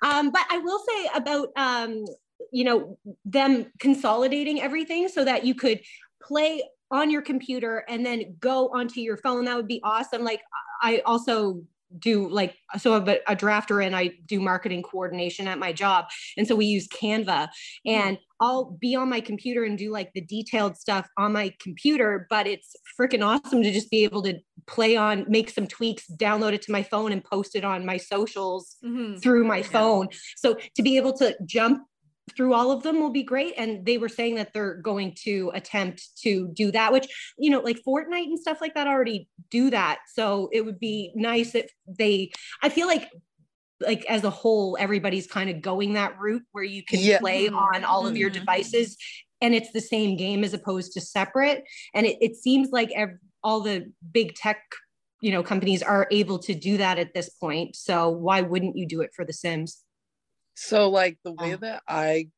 Um, but I will say about um, you know, them consolidating everything so that you could play on your computer and then go onto your phone. That would be awesome. Like I also do like so I'm a, a drafter and I do marketing coordination at my job. And so we use Canva and I'll be on my computer and do like the detailed stuff on my computer, but it's freaking awesome to just be able to play on, make some tweaks, download it to my phone and post it on my socials Mhm. through my phone. So to be able to jump through all of them will be great. And they were saying that they're going to attempt to do that, which, you know, like Fortnite and stuff like that already do that. So it would be nice if they, I feel like like as a whole, everybody's kind of going that route where you can Yeah. play on all of your Mhm. devices and it's the same game as opposed to separate. And it, it seems like ev- all the big tech you know companies are able to do that at this point so why wouldn't you do it for the sims So like the way Oh. that I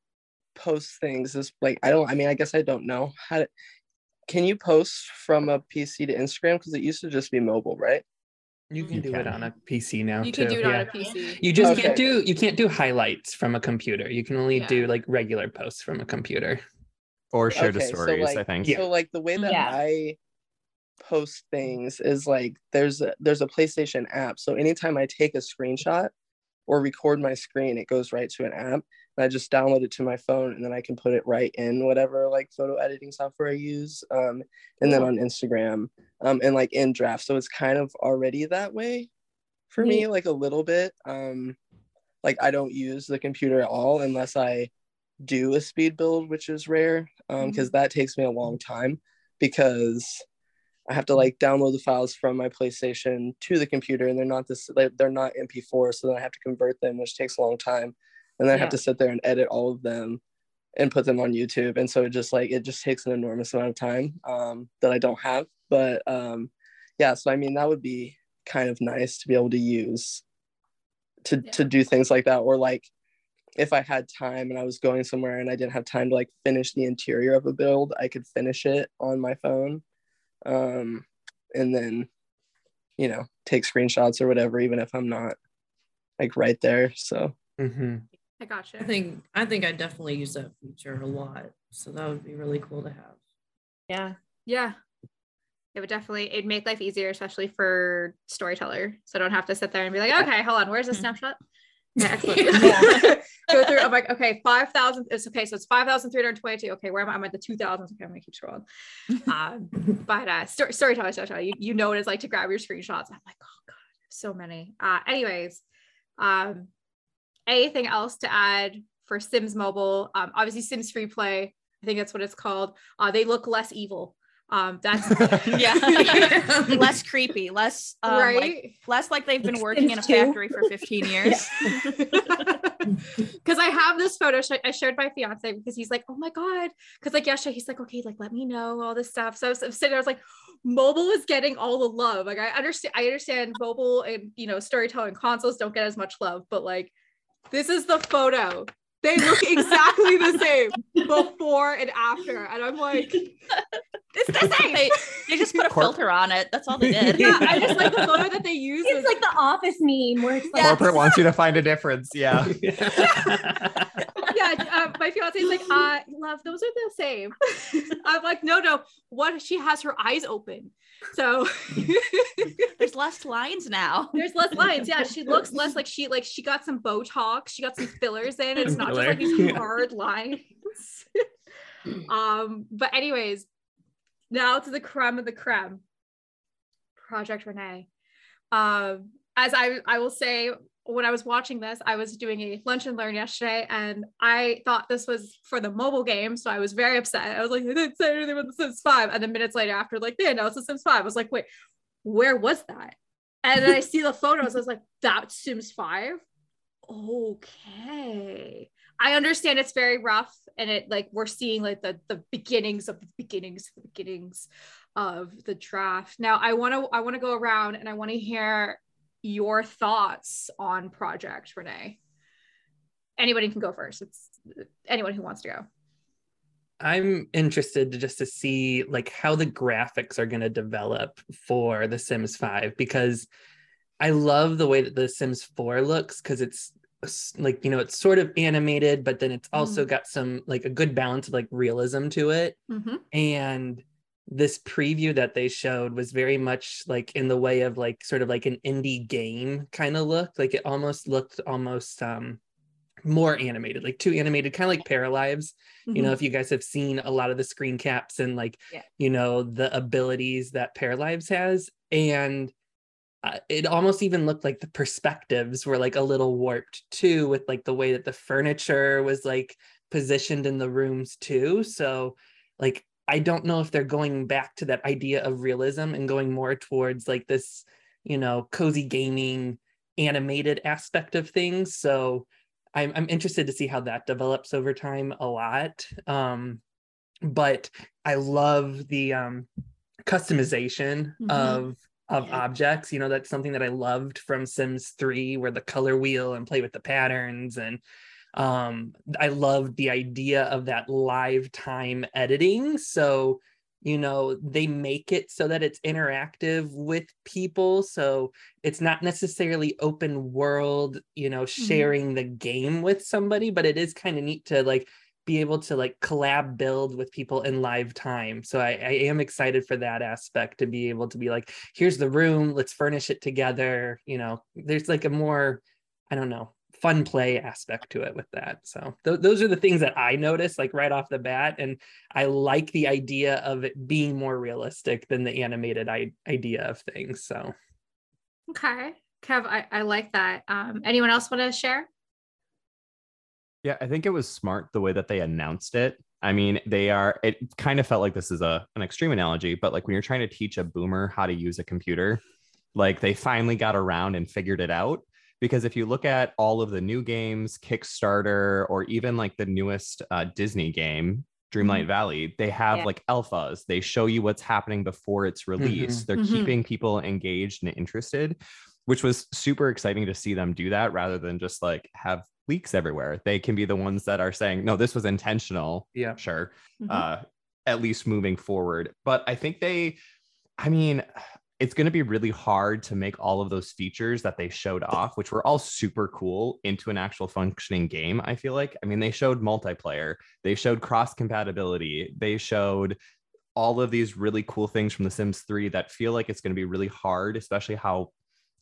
post things is like I don't I mean I guess I don't know how to can you post from a PC to Instagram because it used to just be mobile, right? You can You do it on a PC now You too. can do it yeah. on a PC. You just can't do you can't do highlights from a computer. You can only Yeah. do like regular posts from a computer. or share the Okay, so, stories, I like, think. So like the way that Yeah. I post things is like there's a there's a PlayStation app. So anytime I take a screenshot, or record my screen, it goes right to an app. And I just download it to my phone and then I can put it right in whatever like photo editing software I use. Um, and then on Instagram um, and like in draft. So it's kind of already that way for me, like a little bit. Um, like I don't use the computer at all unless I do a speed build, which is rare because um, mm-hmm. that takes me a long time because I have to like download the files from my PlayStation to the computer, and they're not this they're not MP4, so then I have to convert them, which takes a long time, and then yeah. I have to sit there and edit all of them and put them on YouTube, and so it just like it just takes an enormous amount of time um, that I don't have. But um, yeah, so I mean that would be kind of nice to be able to use to yeah. to do things like that, or like if I had time and I was going somewhere and I didn't have time to like finish the interior of a build, I could finish it on my phone um, and then you know take screenshots or whatever even if i'm not like right there so. Mm-hmm. i gotcha. I think i think i definitely use that feature a lot so that would be really cool to have. Yeah. Yeah. It would definitely it'd make life easier especially for storyteller. So i don't have to sit there and be like okay hold on where's the snapshot? yeah, excellent. Yeah. (laughs) (laughs) Go through. I'm like, okay, five thousand. It's okay. So it's five thousand three hundred twenty-two. Okay, where am I? I'm at the two thousands. Okay, I'm gonna keep scrolling. (laughs) Um, but uh, story, storyteller, storyteller. You, you know what it's like to grab your screenshots. I'm like, oh god, so many. Uh, anyways, um, anything else to add for Sims Mobile? Um, obviously Sims Free Play. I think that's what it's called. Uh, they look less evil. Um, that's (laughs) yeah, (laughs) less creepy, less um, right, like, less like they've been working in a factory for 15 (laughs) years. Because I have this photo sh- I showed my fiance because he's like, oh my god, because like yesterday he's like, okay, like let me know all this stuff. So I was, I was sitting there, I was like, mobile is getting all the love. Like I understand, I understand mobile and you know storytelling consoles don't get as much love, but like this is the photo they look exactly the same before and after. And I'm like, it's the same. They, they just put a Corp- filter on it. That's all they (laughs) did. Yeah, I just like the photo that they use. It's like the office meme where it's like corporate wants you to find a difference. Yeah. (laughs) yeah. Um, my fiance is like, (laughs) uh, love, those are the same. I'm like, no, no. What she has her eyes open. So (laughs) there's less lines now. There's less lines. Yeah, she (laughs) looks less like she like she got some Botox. She got some fillers in. It's not just like these hard lines. um, but anyways, now to the creme of the creme. Project Rene. Um, as I I will say when I was watching this, I was doing a lunch and learn yesterday, and I thought this was for the mobile game, so I was very upset. I was like, I didn't say anything about The Sims 5. And then minutes later, after like they announced The Sims 5, I was like, wait, where was that? And then I see the photos. I was like, that's Sims 5. Okay. I understand it's very rough, and it like we're seeing like the the beginnings of the beginnings, of the beginnings of the draft. Now I want to I want to go around and I want to hear your thoughts on Project Rene. Anybody can go first. It's anyone who wants to go. I'm interested to just to see like how the graphics are going to develop for The Sims 5 because I love the way that The Sims 4 looks because it's like you know it's sort of animated but then it's also mm. got some like a good balance of like realism to it mm-hmm. and this preview that they showed was very much like in the way of like sort of like an indie game kind of look like it almost looked almost um more animated like too animated kind of like paralives mm-hmm. you know mm-hmm. if you guys have seen a lot of the screen caps and like yeah. you know the abilities that paralives has and uh, it almost even looked like the perspectives were like a little warped too with like the way that the furniture was like positioned in the rooms too so like I don't know if they're going back to that idea of realism and going more towards like this, you know, cozy gaming animated aspect of things. So I'm, I'm interested to see how that develops over time a lot. Um, but I love the um, customization mm-hmm. of of yeah. objects. You know, that's something that I loved from Sims 3, where the color wheel and play with the patterns and um, I loved the idea of that live time editing. So, you know, they make it so that it's interactive with people. So it's not necessarily open world, you know, mm-hmm. sharing mm-hmm. the game with somebody, but it is kind of neat to like be able to like collab build with people in live time. So I, I, am excited for that aspect to be able to be like, here's the room, let's furnish it together. You know, there's like a more, I don't know, fun play aspect to it with that. So th- those are the things that I notice like right off the bat, and I like the idea of it being more realistic than the animated I- idea of things. So Okay. Kev, I, I like that. Um, anyone else want to share? Yeah, I think it was smart the way that they announced it. I mean, they are, it kind of felt like this is a, an extreme analogy, but like when you're trying to teach a boomer how to use a computer, like they finally got around and figured it out. Because if you look at all of the new games, Kickstarter, or even like the newest uh, Disney game, Dreamlight Mhm. Valley, they have Yeah. like alphas. They show you what's happening before it's released. They're Mhm. keeping people engaged and interested, which was super exciting to see them do that rather than just like have leaks everywhere. They can be the ones that are saying, no, this was intentional. Yeah. Sure. Mhm. Uh, at least moving forward. But I think they, I mean, it's going to be really hard to make all of those features that they showed off, which were all super cool, into an actual functioning game. I feel like, I mean, they showed multiplayer, they showed cross compatibility, they showed all of these really cool things from The Sims 3 that feel like it's going to be really hard, especially how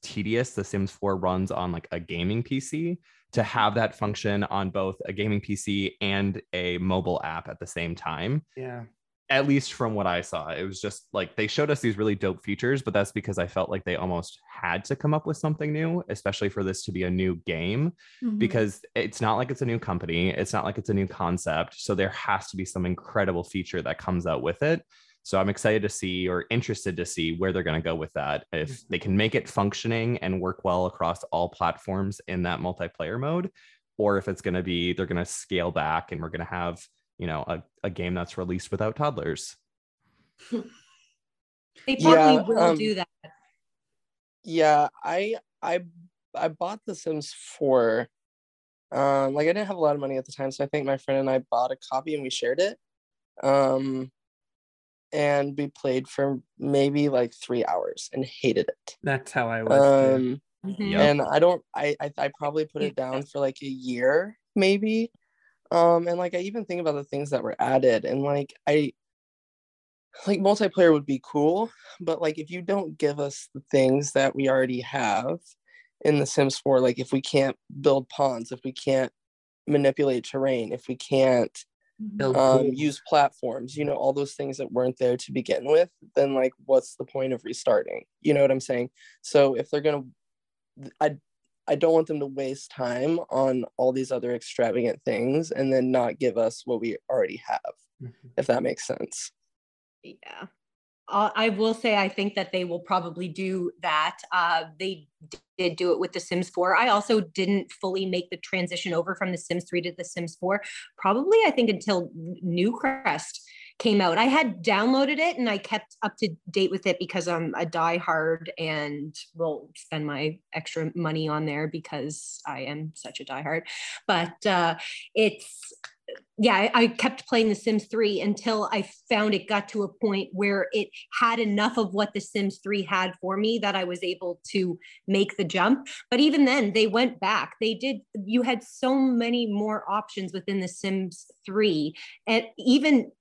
tedious The Sims 4 runs on like a gaming PC to have that function on both a gaming PC and a mobile app at the same time yeah. At least from what I saw, it was just like they showed us these really dope features, but that's because I felt like they almost had to come up with something new, especially for this to be a new game, Mhm. because it's not like it's a new company, it's not like it's a new concept. So there has to be some incredible feature that comes out with it. So I'm excited to see or interested to see where they're going to go with that. If they can make it functioning and work well across all platforms in that multiplayer mode, or if it's going to be they're going to scale back and we're going to have you know a, a game that's released without toddlers They (laughs) Yeah, probably will um, do that. Yeah, I I I bought The Sims 4. Um, like I didn't have a lot of money at the time, so I think my friend and I bought a copy and we shared it. Um, and we played for maybe like three hours and hated it. That's how I was. Um, Mhm. Yep. and I don't I, I I probably put it down for like a year maybe. Um, and like I even think about the things that were added and like I like multiplayer would be cool, but like if you don't give us the things that we already have in the Sims 4, like if we can't build ponds, if we can't manipulate terrain, if we can't Build um, use platforms, you know, all those things that weren't there to begin with, then like what's the point of restarting? You know what I'm saying? So if they're gonna I I don't want them to waste time on all these other extravagant things and then not give us what we already have, Mhm. if that makes sense. Yeah. Uh, I will say I think that they will probably do that. Uh, they did do it with The Sims 4. I also didn't fully make the transition over from The Sims 3 to The Sims 4. Probably, I think, until Newcrest came out. I had downloaded it and I kept up to date with it because I'm a diehard and will spend my extra money on there because I am such a diehard. But uh, it's yeah, I, kept playing The Sims 3 until I found it got to a point where it had enough of what The Sims 3 had for me that I was able to make the jump. But even then, they went back. They did, you had so many more options within The Sims 3. And even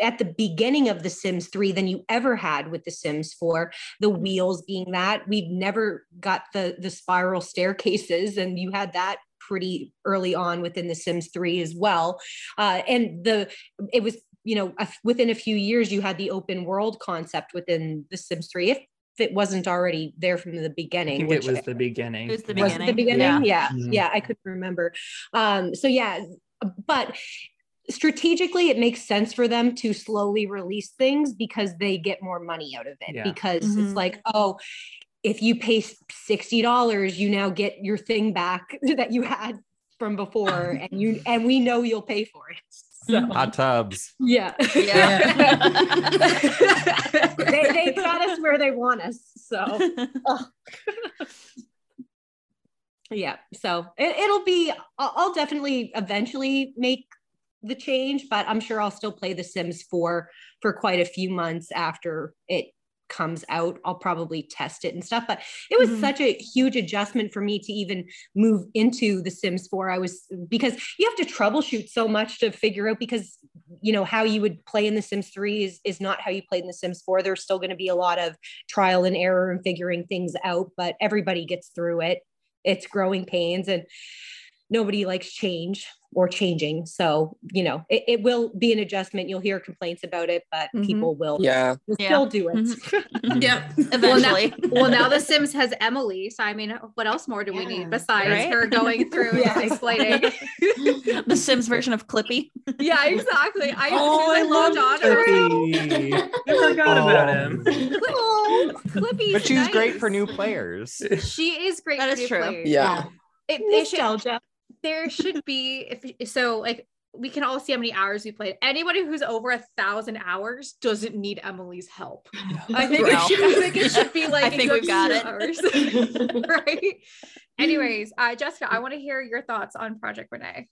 at the beginning of The Sims 3 than you ever had with The Sims 4. The wheels being that we've never got the the spiral staircases, and you had that pretty early on within The Sims 3 as well. Uh, and the it was you know a, within a few years you had the open world concept within The Sims 3. If it wasn't already there from the I beginning, think which it was the beginning. It was the was it the beginning. beginning Yeah. yeah Mhm. yeah, i couldn't remember um so yeah but strategically it makes sense for them to slowly release things because they get more money out of it Yeah. because Mhm. it's like oh if you pay $60 you now get your thing back (laughs) that you had from before (laughs) and you and we know you'll pay for it so hot tubs yeah Yeah. (laughs) they, they got us where they want us so yeah so it, it'll be I'll, I'll definitely eventually make the change but i'm sure i'll still play the sims 4 for quite a few months after it comes out. I'll probably test it and stuff but it was Mhm. such a huge adjustment for me to even move into the sims 4 i was because you have to troubleshoot so much to figure out because you know how you would play in the sims 3 is, is not how you played in the sims 4 there's still going to be a lot of trial and error and figuring things out but everybody gets through it. It's growing pains and nobody likes change or changing. So, you know, it, it will be an adjustment. You'll hear complaints about it, but Mhm. people will, Yeah. will Yeah. still do it. Mhm. (laughs) Yep. (laughs) Eventually. well, now The Sims has Emily. So, I mean, what else more do we Yeah. need besides Right? her going through (laughs) Yeah. and explaining? the Sims version of Clippy. yeah, exactly. I, Oh, I love Donna. Clippy. I forgot about him. Clippy, But she's great for new players. She is great. That for is new true. players. Yeah. It, it should, Nostalgia. There should be if so like we can all see how many hours we played. Anybody who's over a thousand hours doesn't need Emily's help. I (laughs) think, Well. it, should, I think it should be (laughs) like I think you have we've got it. hours. (laughs) right. Anyways, uh, Jessica, I want to hear your thoughts on Project Rene.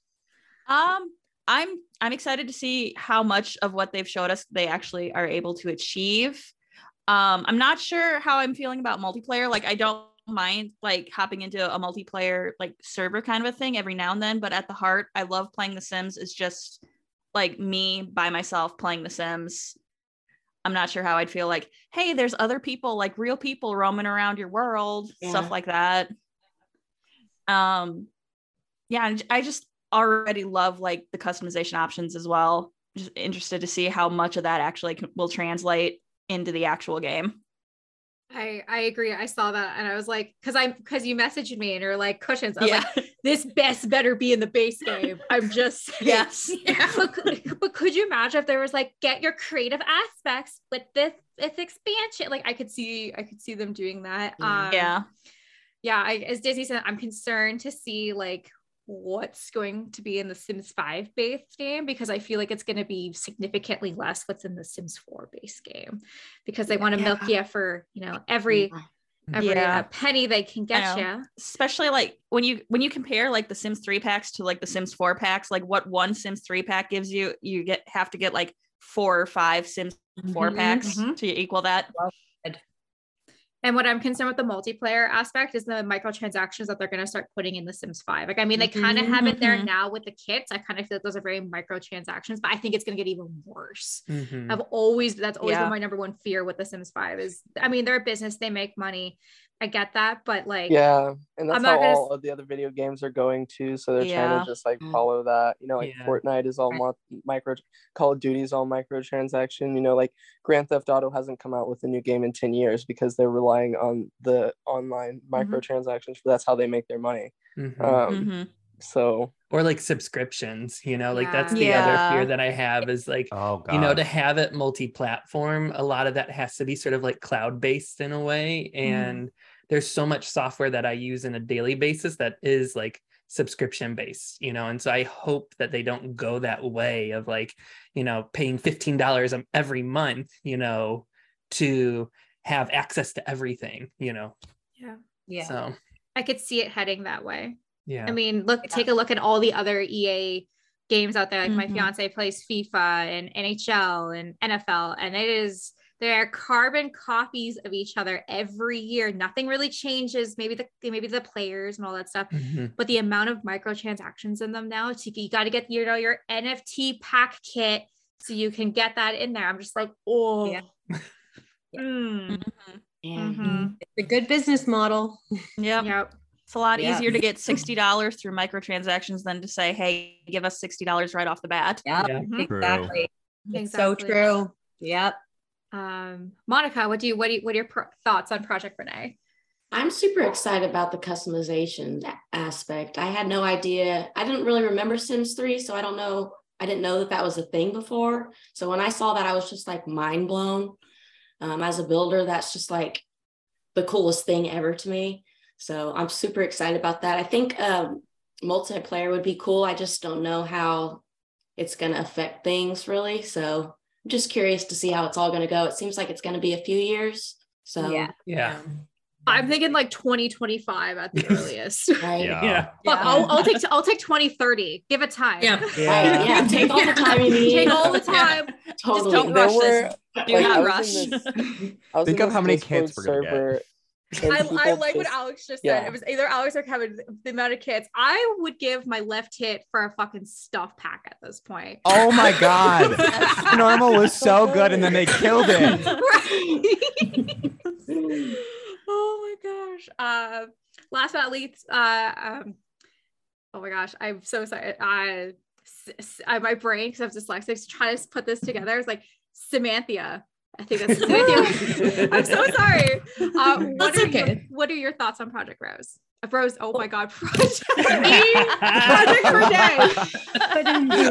Um, I'm I'm excited to see how much of what they've showed us they actually are able to achieve. Um, I'm not sure how I'm feeling about multiplayer. Like, I don't mind like hopping into a multiplayer like server kind of a thing every now and then, but at the heart, I love playing The Sims. It's just like me by myself playing The Sims. I'm not sure how I'd feel like, hey, there's other people, like real people roaming around your world, Yeah. stuff like that. Um, yeah, and I just already love like the customization options as well. Just interested to see how much of that actually will translate into the actual game. I I agree. I saw that and I was like, because I'm because you messaged me and you're like cushions. I was Yeah. like, (laughs) this best better be in the base game. I'm just. (laughs) Yes. (laughs) but, could- but could you imagine if there was like get your creative aspects with this this expansion? Like I could see I could see them doing that. Yeah. Um, Yeah. yeah. I, as Disney said, I'm concerned to see like what's going to be in the Sims 5 base game because I feel like it's going to be significantly less what's in the Sims 4 base game because they want to milk you for you know every every Yeah. uh, penny they can get you. Especially like when you when you compare like the Sims 3 packs to like the Sims 4 packs, like what one Sims 3 pack gives you, you get have to get like four or five Sims 4 Mhm, packs mhm. to equal that. And what I'm concerned with the multiplayer aspect is the microtransactions that they're going to start putting in the Sims 5. Like, I mean, they kind of have it there Mhm. now with the kits. I kind of feel like those are very microtransactions, but I think it's going to get even worse. Mhm. I've always, that's always Yeah. been my number one fear with the Sims 5 is, I mean, they're a business, they make money. I get that, but like, Yeah, and that's I'm how not gonna all of the other video games are going too. So they're trying to just like Mm. follow that. You know, like Yeah. Fortnite is all Right. mo- micro, Call of Duty is all microtransaction. You know, like Grand Theft Auto hasn't come out with a new game in ten years because they're relying on the online microtransactions. But that's how they make their money. Mhm. Um, Mhm. So or like subscriptions, you know, like that's the Yeah. other fear that I have is like, Oh god. you know, to have it multi-platform, a lot of that has to be sort of like cloud-based in a way. Mm-hmm. And there's so much software that I use in a daily basis that is like subscription based, you know. And so I hope that they don't go that way of like, you know, paying $15 every month, you know, to have access to everything, you know. yeah, Yeah. So I could see it heading that way. Yeah. I mean, look, take a look at all the other EA games out there. Like my Mhm. fiance plays FIFA and NHL and NFL, and it is they're carbon copies of each other every year. Nothing really changes. Maybe the maybe the players and all that stuff, Mhm. but the amount of microtransactions in them now. So you got to get you know your NFT pack kit so you can get that in there. I'm just like, oh. Yeah. Mm, Mhm. Yeah. mhm. It's a good business model. Yep. Yep. It's a lot Yeah. easier to get $60 through microtransactions than to say, hey, give us $60 right off the bat. Yeah, Yeah. Mhm. True. exactly. So true. Yep. Um, Monica, what do you what do you, what are your pro- thoughts on Project Rene? I'm super excited about the customization aspect. I had no idea. I didn't really remember Sims 3, so I don't know. I didn't know that that was a thing before. So when I saw that, I was just like mind blown. Um, as a builder, that's just like the coolest thing ever to me. So I'm super excited about that. I think um, multiplayer would be cool. I just don't know how it's going to affect things really. So I'm just curious to see how it's all going to go. It seems like it's going to be a few years. So Yeah. Yeah. I'm thinking like 2025 at the (laughs) earliest. right. Yeah. Yeah. Look, I'll, I'll take I'll take 2030. Give it time. Yeah. Right. (laughs) Yeah. (laughs) Take all the time you need. Take all the time. Totally. don't there rush this. Do like, not I rush. in this- I Think of how many kids we're gonna get. server, and I, I people like what Alex just said. yeah. It was either Alex or Kevin. The amount of kids. I would give my left hit for a fucking stuff pack at this point. Oh my god. (laughs) Normal was so good and then they killed it. (laughs) Right? (laughs) oh my gosh. Uh, last but not least, uh, um, oh my gosh, I'm so sorry. Uh, s- s- uh, my brain, because I'm dyslexic, is trying to put this together. It's like Samantha. I think that's Samantha. (laughs) I'm so sorry. Uh, what That's are your, what are your thoughts on Project Rose? Rose, oh my God, Project, (laughs) Project Rene.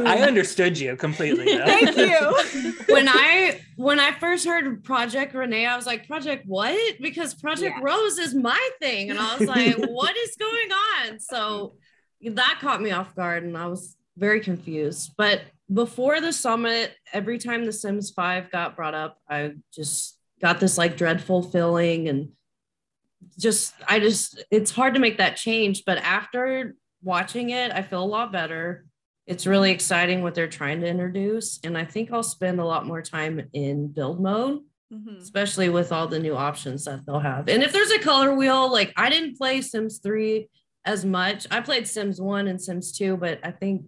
I understood you completely. Though. Thank you. when I when I first heard Project Rene, I was like, Project what? Because Project Yeah. Rose is my thing. And I was like, (laughs) what is going on? So that caught me off guard and I was very confused. But before the summit, every time The Sims 5 got brought up, I just got this like dreadful feeling and just I just it's hard to make that change. But after watching it, I feel a lot better it's really exciting what they're trying to introduce and i think i'll spend a lot more time in build mode Mhm. especially with all the new options that they'll have and if there's a color wheel like i didn't play sims 3 as much i played sims 1 and sims 2 but i think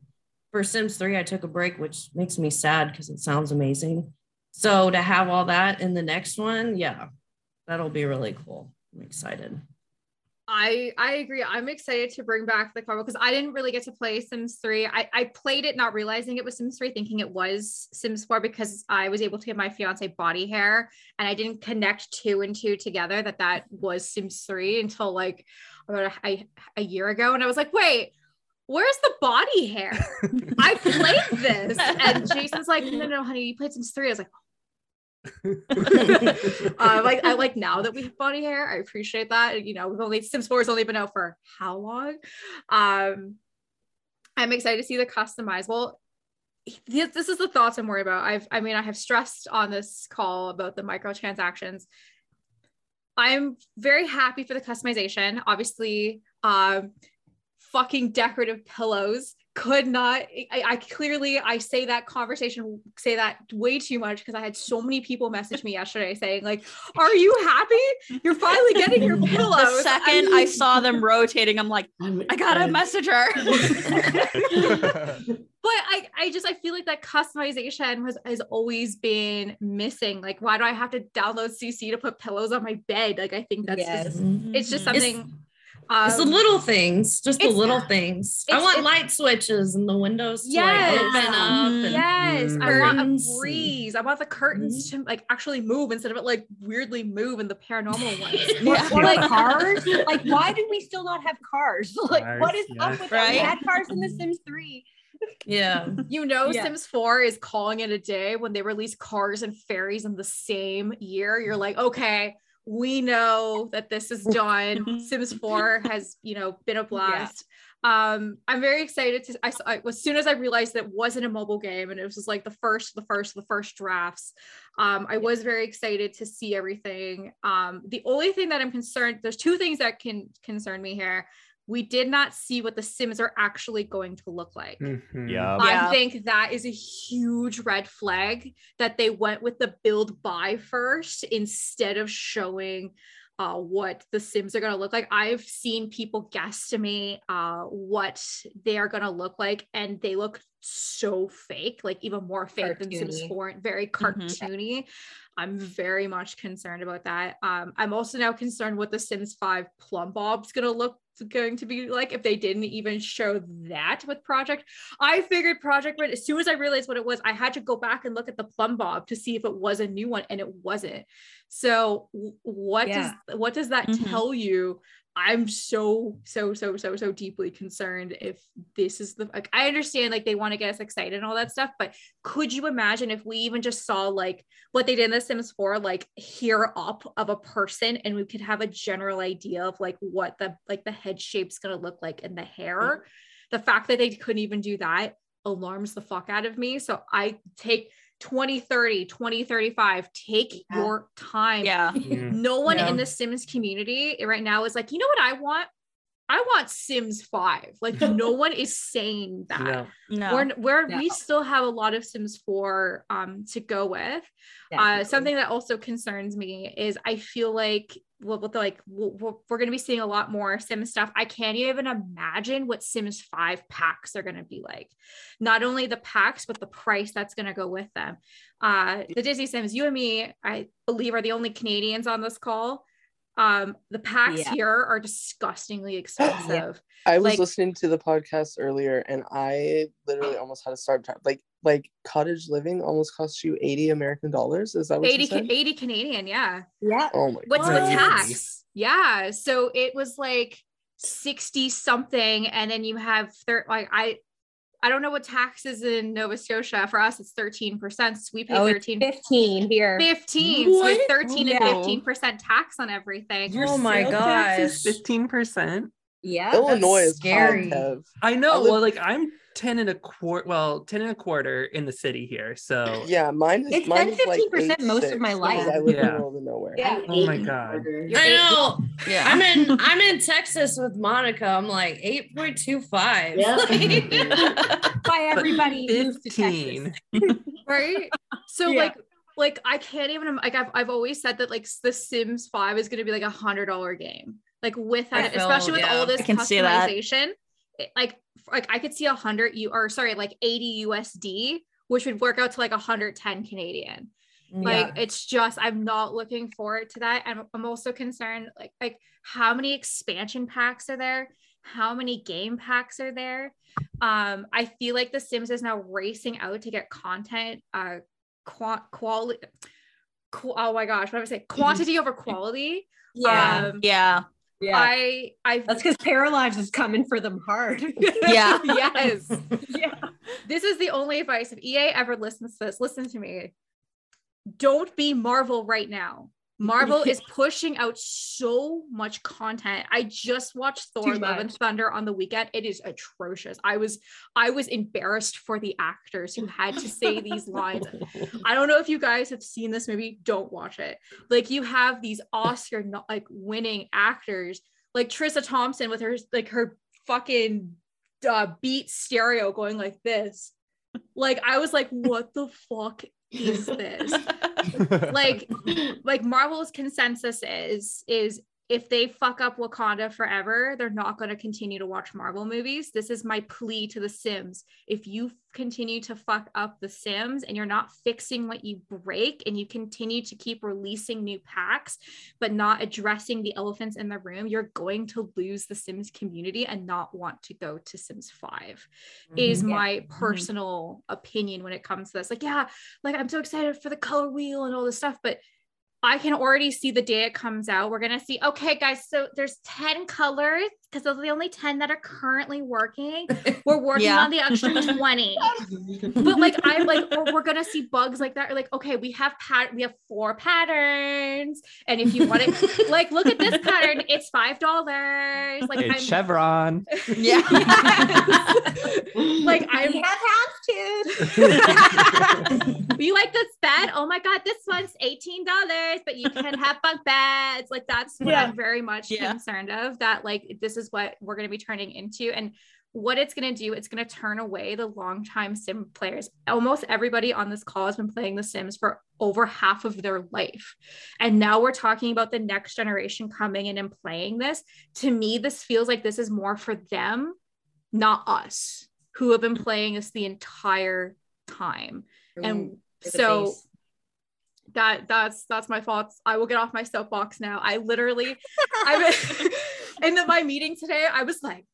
for sims 3 i took a break which makes me sad because it sounds amazing so to have all that in the next one yeah that'll be really cool i'm excited I I agree. I'm excited to bring back the car because I didn't really get to play Sims 3. I, I played it not realizing it was Sims 3, thinking it was Sims 4 because I was able to get my fiance body hair and I didn't connect two and two together that that was Sims 3 until like about a, a, a year ago. And I was like, wait, where's the body hair? I played this. And (laughs) Jason's like, no, no, honey, you played Sims 3. I was like, (laughs) uh, like I like now that we have body hair. I appreciate that. You know, we've only Sims 4 has only been out for how long? Um, I'm excited to see the customizable. This, this is the thoughts I'm worried about. I've I mean, I have stressed on this call about the microtransactions. I'm very happy for the customization. Obviously, um, fucking decorative pillows could not I, I clearly i say that conversation say that way too much because i had so many people message me yesterday saying like are you happy you're finally getting your (laughs) pillows The second I saw them rotating, I'm like, I'm gotta excited. message her. (laughs) (laughs) but I, I just I feel like that customization has has always been missing. Like, why do I have to download CC to put pillows on my bed? Like, I think that's Yes. just it's just It's- something. It's the um, little things, just the little things. I want light switches and the windows to Yes. like open up. And Yes, I Mm. want a Curtains breeze. I want the curtains to like actually move instead of it like weirdly move in the paranormal (laughs) ones. Or, or like cars. Like, (laughs) why do we still not have cars? (laughs) Like, Cars, what is yeah. up with that? We had cars in The Sims 3. Yeah. You know, Yeah. Sims 4 is calling it a day when they release cars and fairies in the same year. You're like, okay, we know that this is done. (laughs) Sims 4 has, you know, been a blast. Um, I'm very excited to I, I as soon as I realized that it wasn't a mobile game and it was just like the first, the first, the first drafts. Um, I was very excited to see everything. Um, the only thing that I'm concerned, there's two things that can concern me here. We did not see what the Sims are actually going to look like. Mhm. Yeah. Yeah. I think that is a huge red flag that they went with the build buy first instead of showing uh, what the Sims are going to look like. I've seen people guesstimate uh, what they are going to look like, and they look so fake, like even more fake than Sims Cartoony. 4, very cartoony. I'm very much concerned about that. Um, I'm also now concerned what the Sims 5 plumbob's going to look going to be like if they didn't even show that with project i figured project red as soon as i realized what it was i had to go back and look at the plumbob to see if it was a new one and it wasn't so what Yeah. does what does that Mhm. tell you i'm so so so so so deeply concerned if this is the like i understand like they want to get us excited and all that stuff but could you imagine if we even just saw like what they did in the sims 4 like here up of a person and we could have a general idea of like what the like the head shape's going to look like and the hair? Mm-hmm. The fact that they couldn't even do that alarms the fuck out of me so i take 2030 2035 take Yeah. your time yeah. (laughs) Mm. no one Yeah. in the sims community right now is like you know what i want i want sims 5 like (laughs) no one is saying that No. No. we're, we're No. we still have a lot of sims 4 um to go with uh, something that also concerns me is I feel like well, with like we're, we're going to be seeing a lot more Sims stuff. I can't even imagine what Sims 5 packs are going to be like. Not only the packs, but the price that's going to go with them. Uh, the Disney Sims, you and me, I believe, are the only Canadians on this call. Um, the packs Yeah. here are disgustingly (gasps) expensive. I was Like- listening to the podcast earlier and I literally almost had a start tra- like like cottage living almost costs you 80 American dollars. Is that what 80, you ca- said? 80 Canadian, yeah. Yeah. Oh my What's god. with tax? Yeah. So it was like 60 something. And then you have thir- like I I don't know what taxes in Nova Scotia. For us, it's 13%. So we pay Oh, 13 15 here. 15 so it's 13 Yeah. and 15% tax on everything. Your Oh my sales gosh. 15%. Yeah. Illinois is scary. hard, I know. I live- well, like I'm 10 and a quarter, well, 10 and a quarter in the city here. So (laughs) Yeah, mine is It's mine been 15% most of my life. I live in Yeah. the middle of nowhere. Yeah. Oh my God. I know. Yeah. I'm in I'm in Texas with Monica. I'm like 8.25. (laughs) (laughs) Why everybody moves to 15. Texas. right so Yeah. like like i can't even like I've, I've always said that like the sims 5 is going to be like a hundred dollar game like with that feel- especially with all this I can see that. customization it- like like i could see a hundred you or sorry like 80 usd which would work out to like 110 canadian. Like it's just i'm not looking forward to that. And i'm also concerned like like how many expansion packs are there? How many game packs are there? Um i feel like the sims is now racing out to get content uh qua- quality qu- oh my gosh what am i saying quantity over quality? Yeah. um yeah. Yeah. i i That's because Paralives is coming for them hard. (laughs) Yeah. yes yeah. this is the only advice if ea ever listens to this listen to me don't be marvel right now marvel (laughs) is pushing out so much content. I just watched thor Too love and thunder on the weekend. It is atrocious. I was i was embarrassed for the actors who had to say these (laughs) lines. I don't know if you guys have seen this movie. Don't watch it. Like you have these oscar no- like winning actors like Tessa Thompson with her like her fucking uh, beat stereo going like this. Like i was like what the fuck is. This (laughs) like like marvel's consensus is is if they fuck up wakanda forever they're not going to continue to watch marvel movies. This is my plea to the sims. If you continue to fuck up the sims and you're not fixing what you break and you continue to keep releasing new packs but not addressing the elephants in the room you're going to lose the sims community and not want to go to sims 5 mm-hmm. is Yeah. my mm-hmm. personal opinion when it comes to this. Like yeah like I'm so excited for the color wheel and all this stuff, but I can already see the day it comes out. We're gonna see, okay, guys, so there's 10 colors because those are the only 10 that are currently working. (laughs) We're working Yeah. on the extra (laughs) 20. but like I'm like, or we're gonna see bugs like that. Or like, okay, we have pat we have four patterns. And if you want it, (laughs) like look at this pattern, it's five dollars. Like it's I'm Chevron. Yeah. like I'm have house too. you like this bed? Oh my god, this one's $18, but you can have bunk beds. Like that's what Yeah. I'm very much Yeah. concerned of. That like this is what we're gonna be turning into. And what it's gonna do, it's gonna turn away the longtime sim players. Almost everybody on this call has been playing the Sims for over half of their life. And now we're talking about the next generation coming in and playing this. To me, this feels like this is more for them, not us, who have been playing this the entire time. And so face. that that's that's my thoughts. I will get off my soapbox now. I literally I (laughs) (laughs) in the, my meeting today, I was like,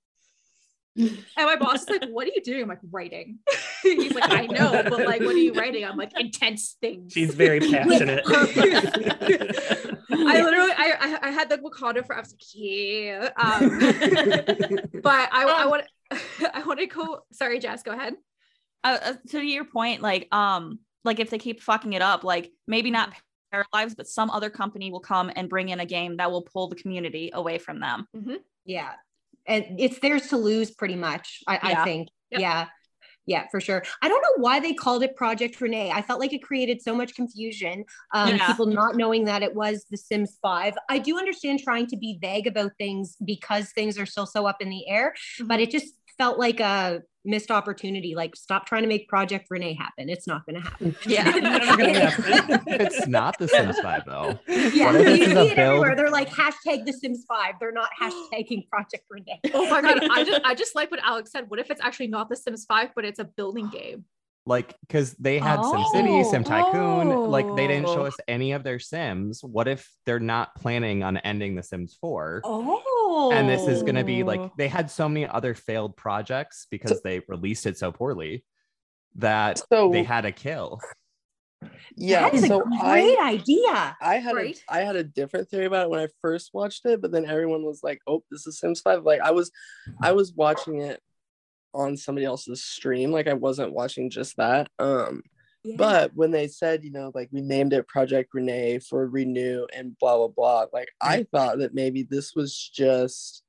(laughs) and my boss is like, "What are you doing?" I'm like, "Writing." (laughs) He's like, "I know, but like, what are you writing?" I'm like, "Intense things." She's very (laughs) passionate. I literally, I, I, I had the Wakanda for. I was like, yeah. Um, but I, I want, I want to go. Sorry, Jess, go ahead. uh, uh, to your point, like um, like if they keep fucking it up, like maybe not Paralives, but some other company will come and bring in a game that will pull the community away from them. Yeah. And it's theirs to lose pretty much, I, Yeah. I think. Yep. Yeah. Yeah, for sure. I don't know why they called it Project Rene. I felt like it created so much confusion. Um, Yeah. People not knowing that it was The Sims 5. I do understand trying to be vague about things because things are still so up in the air, but it just felt like a missed opportunity. Like, stop trying to make Project Rene happen. It's not going to happen. (laughs) Yeah. (laughs) Happen. it's (laughs) not the Sims 5 though. Yeah, you see is a it everywhere. They're like hashtag The Sims 5. They're not hashtagging Project Rene. (gasps) Oh my god, I just, I just like what Alex said. What if it's actually not The Sims 5, but it's a building (gasps) game? Like, because they had SimCity, oh, Sim Tycoon, like they didn't show Oh. us any of their Sims. What if they're not planning on ending The Sims 4? Oh. And this is going to be like Oh. they had so many other failed projects because they released it so poorly that So they had a kill. yeah, That is so a great I idea. I had Right. a, I had a different theory about it when I first watched it, but then everyone was like, "Oh, this is Sims 5." Like I was I was watching it on somebody else's stream, like I wasn't watching just that. Um Yeah. but when they said, you know, like we named it Project Rene for renew and blah blah blah, like I thought that maybe this was just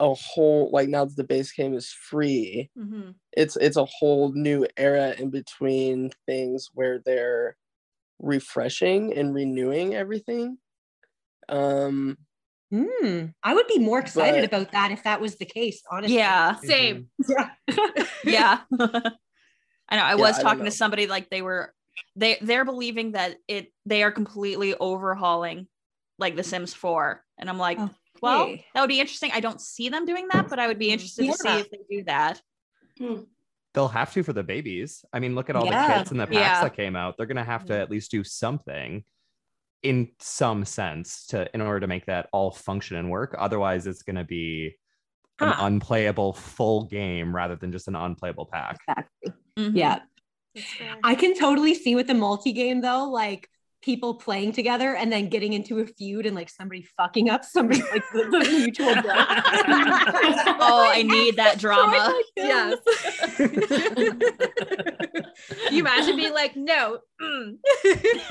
a whole like now that the base game is free, Mhm. it's it's a whole new era in between things where they're refreshing and renewing everything. Um Hmm. I would be more excited But- about that if that was the case, honestly. Yeah. Same. (laughs) Yeah. yeah (laughs) i know i Yeah, was talking know. to somebody like they were they they're believing that it they are completely overhauling like the sims 4 and i'm like well that would be interesting i don't see them doing that but i would be interested to see if they do that hmm. They'll have to for the babies. I mean, look at all Yeah. the kits and the packs Yeah. that came out. They're gonna have to hmm. at least do something in some sense to in order to make that all function and work. Otherwise, it's gonna be an Huh. unplayable full game rather than just an unplayable pack. Exactly. Mhm. Yeah. I can totally see with the multi game though, like people playing together and then getting into a feud and like somebody fucking up somebody (laughs) like the, the mutual (laughs) oh i need that (laughs) drama Yes. you imagine being like, no, mm.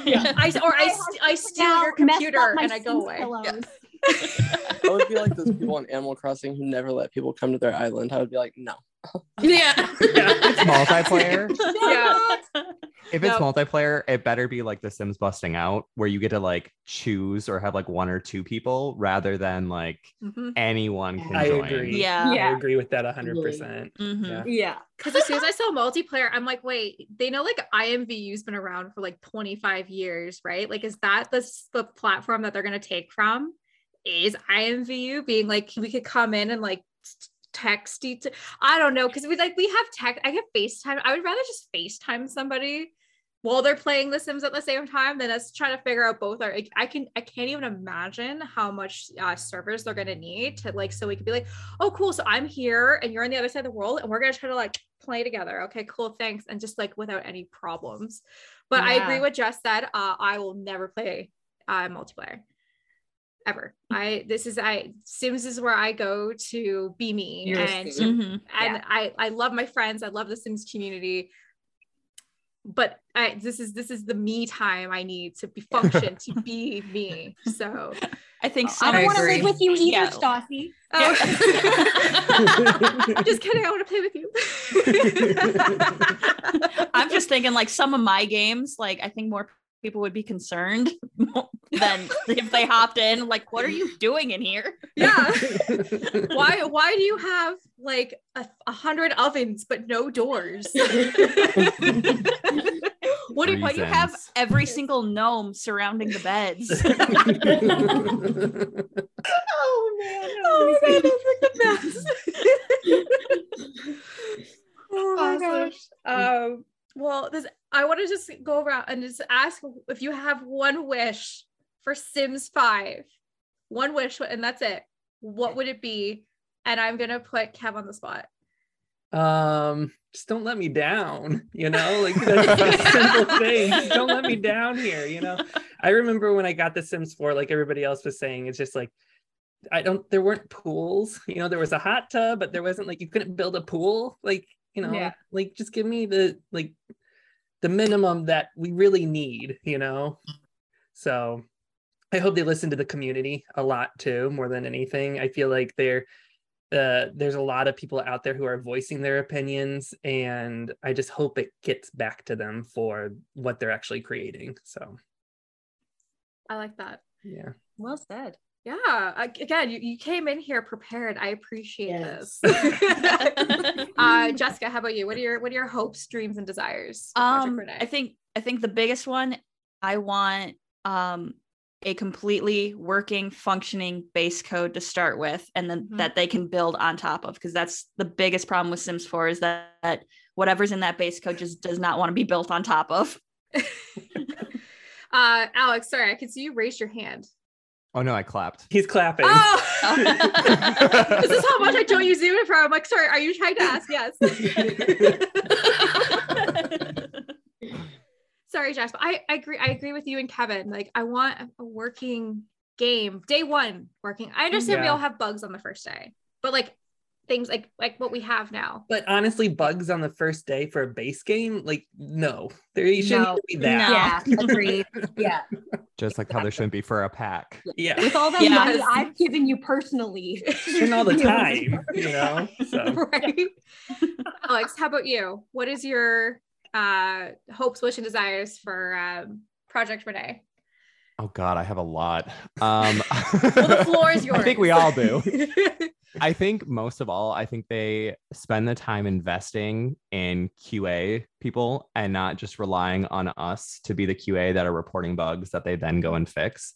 Yeah. I or I, I st- I steal your computer and I go away. pillows. I would be like those people on Animal Crossing who never let people come to their island. I would be like, no. (laughs) Yeah. (laughs) yeah. It's multiplayer. Yeah. If it's Nope. multiplayer, it better be like The Sims busting out, where you get to like choose or have like one or two people rather than like Mhm. anyone can I join. agree. yeah Yeah. I agree with that 100%. Mhm. Yeah. Yeah. Because as soon as I saw multiplayer, I'm like, wait, they know like IMVU's been around for like 25 years, right? Like, is that the, the platform that they're going to take from? Is IMVU being like, we could come in and like s- text each? I don't know. Cause we like, we have tech, I have FaceTime. I would rather just FaceTime somebody while they're playing The Sims at the same time than us trying to figure out both are. Like, I can, I can't even imagine how much uh, servers they're going to need to like, so we could be like, oh cool so i'm here and you're on the other side of the world and we're going to try to like play together okay cool thanks and just like without any problems but i agree with jess said uh, i will never play uh, multiplayer ever i this is i sims is where i go to be me You're and Sim. to- Mhm. and Yeah. i i love my friends i love the sims community but I, this is this is the me time I need to be (laughs) function to be me. So i think I don't want to agree. live with you either, Yeah. Stassi. (laughs) Oh. (laughs) just kidding. I want to play with you. I'm just thinking like some of my games, like I think more people would be concerned (laughs) than (laughs) if they hopped in. Like, what are you doing in here? yeah. (laughs) Why? Why do you have like a, a hundred ovens but no doors? What do why you have every single gnome surrounding the beds? Oh man. oh my god, that's like the best. oh my Awesome. gosh. Um. Well, this I want to just go around and just ask if you have one wish for Sims Five, one wish, and that's it. What would it be? And I'm gonna put Kev on the spot. um just don't let me down you know? Like that's a (laughs) simple thing. Just don't let me down here you know? I remember when i got the sims 4 like everybody else was saying it's just like i don't there weren't pools you know? There was a hot tub but there wasn't like you couldn't build a pool. Like you know Yeah. like just give me the like the minimum that we really need you know so i hope they listen to the community a lot too more than anything i feel like they're uh, there's a lot of people out there who are voicing their opinions and i just hope it gets back to them for what they're actually creating so I like that. yeah Well said. Yeah. Again, you, you came in here prepared. I appreciate Yes. this. (laughs) uh, (laughs) Jessica, how about you? What are your what are your hopes, dreams, and desires? um i think i think the biggest one i want um a completely working, functioning base code to start with, and then Mhm. that they can build on top of. Because that's the biggest problem with Sims 4 is that, that whatever's in that base code just does not want to be built on top of. (laughs) uh, Alex, sorry, I can see you raised your hand. Oh no, I clapped. He's clapping. Oh, (laughs) (laughs) this is how much I don't use Zoom for. I'm like, sorry, are you trying to ask? Yes. (laughs) sorry, Jasper. I, I agree. I agree with you and Kevin. Like, I want a working game. Day one working. I understand we all have bugs on the first day, but like things like like what we have now. But honestly, bugs on the first day for a base game, like no, there you shouldn't No. be that. Yeah, agreed. (laughs) Yeah. Just like how there shouldn't be for a pack. Yeah, With all that Yes. money I've given you personally. (laughs) and all the (laughs) time, you know. So right. Alex, how about you? What is your uh hopes, wish, and desires for um Project Rene? Oh God, I have a lot. Um, Well, the floor is yours. I think we all do. I think most of all, I think they spend the time investing in QA people and not just relying on us to be the QA that are reporting bugs that they then go and fix.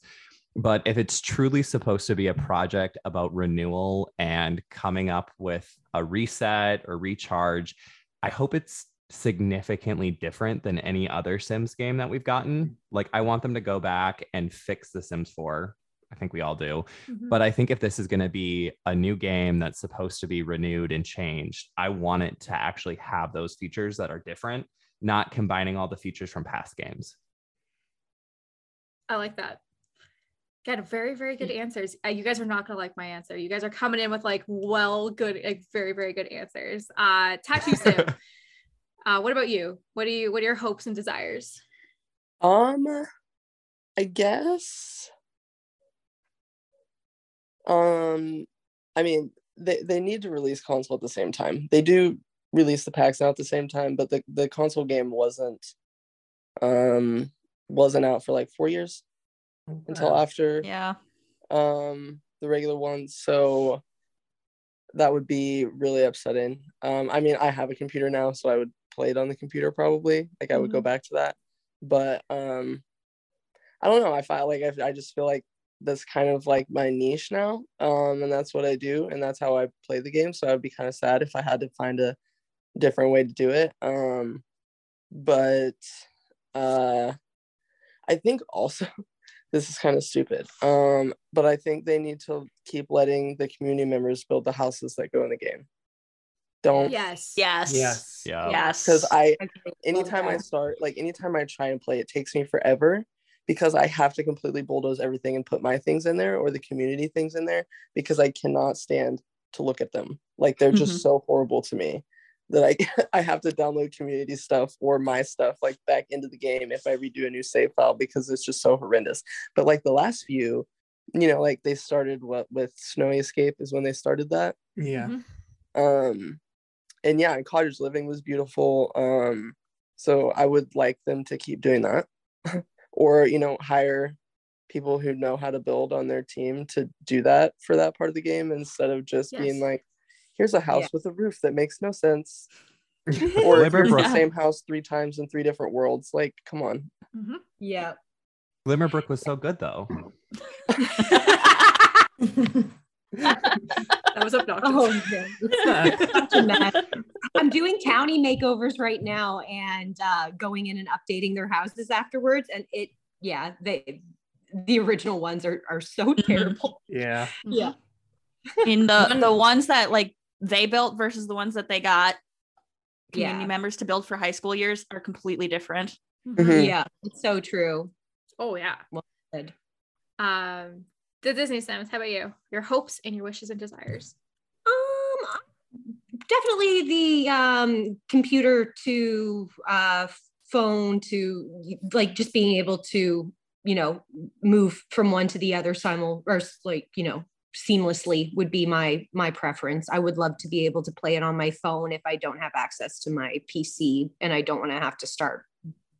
But if it's truly supposed to be a project about renewal and coming up with a reset or recharge, I hope it's significantly different than any other Sims game that we've gotten. Mm. Like, I want them to go back and fix The Sims 4. I think we all do. Mhm. But I think if this is going to be a new game that's supposed to be renewed and changed, I want it to actually have those features that are different, not combining all the features from past games. I like that. Got very, very good answers. Uh, you guys are not gonna like my answer. You guys are coming in with like well, good, like very, very good answers. Uh, tattoo (laughs) sim. uh, what about you? What do you? What are your hopes and desires? Um, I guess. Um, I mean, they they need to release console at the same time. They do release the packs now at the same time, but the the console game wasn't um wasn't out for like four years until after yeah. um the regular ones. So that would be really upsetting. Um i mean i have a computer now so i would play it on the computer probably. Like i would go back to that. But um i don't know. I feel like I, I just feel like that's kind of like my niche now um and that's what i do and that's how i play the game so i'd be kind of sad if i had to find a different way to do it um but uh i think also (laughs) this is kind of stupid. Um, but I think they need to keep letting the community members build the houses that go in the game. Don't Yes. Yes. yes, Yeah. Yes. because I Okay, anytime I start like anytime I try and play it takes me forever because I have to completely bulldoze everything and put my things in there or the community things in there because I cannot stand to look at them. Like they're just Mhm. so horrible to me that I (laughs) I have to download community stuff or my stuff like back into the game if I redo a new save file because it's just so horrendous. But like the last few, you know, like they started what with Snowy Escape is when they started that yeah. Mhm. um and yeah and cottage living was beautiful um so i would like them to keep doing that (laughs) or you know hire people who know how to build on their team to do that for that part of the game instead of just being like here's a house Yeah. with a roof that makes no sense (laughs) or here's the Glimmerbrook, same house three times in three different worlds like come on Mhm. Yeah. Glimmerbrook was so good though. (laughs) (laughs) That was obnoxious. Oh, yeah. (laughs) Such a mess. I'm doing county makeovers right now and uh, going in and updating their houses afterwards. And it, yeah, they, the original ones are, are so terrible. Yeah. Yeah. in the the ones that like they built versus the ones that they got community Yeah. members to build for high school years are completely different. Mhm. Yeah. It's so true. Oh yeah. Good. Um, the Disney Sims. How about you? Your hopes and your wishes and desires. Um, definitely the um, computer to uh, phone to like just being able to you know move from one to the other simul or like you know seamlessly would be my my preference. I would love to be able to play it on my phone if I don't have access to my PC and I don't want to have to start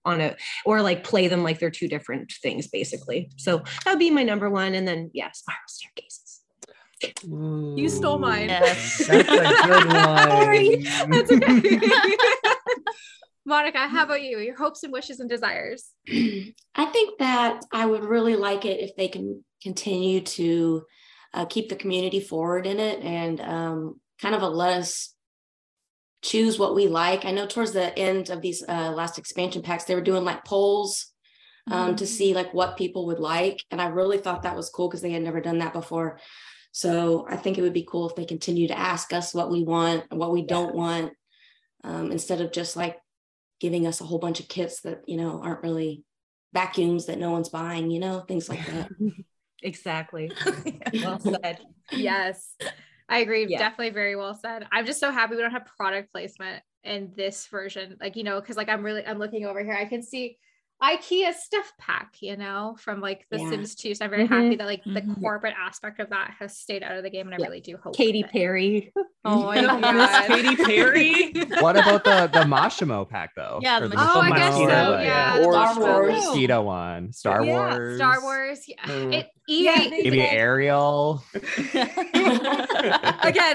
on a or like play them like they're two different things basically. So that would be my number one and then yeah, spiral staircases. You stole mine. Yes. That's a good (laughs) one. Sorry. That's okay. (laughs) Monica, how about you? Your hopes and wishes and desires. (clears throat) I think that I would really like it if they can continue to uh, keep the community forward in it and um, kind of a let us choose what we like. I know towards the end of these uh, last expansion packs, they were doing like polls um, mm-hmm. to see like what people would like, and I really thought that was cool because they had never done that before. So I think it would be cool if they continue to ask us what we want, what we don't want, um, instead of just like giving us a whole bunch of kits that you know aren't really vacuums that no one's buying. You know, things like that. (laughs) exactly. (laughs) well said. Yes. I agree. Yeah. Definitely very well said. I'm just so happy we don't have product placement in this version. Like, you know, because like I'm really I'm looking over here. I can see IKEA stuff pack, you know, from like The yeah. Sims 2. So I'm very mm-hmm. happy that like the mm-hmm. corporate aspect of that has stayed out of the game. And I yeah. really do hope Katy Perry. Oh my god. (laughs) Katy Perry. (laughs) what about the the Moschino pack though? Yeah, the, the oh, I guess so. Yeah. Or Star Wars. Mosquito one. Star yeah. Wars. Star Wars. Yeah. Mm. It, EA, (laughs) maybe Ariel. Again,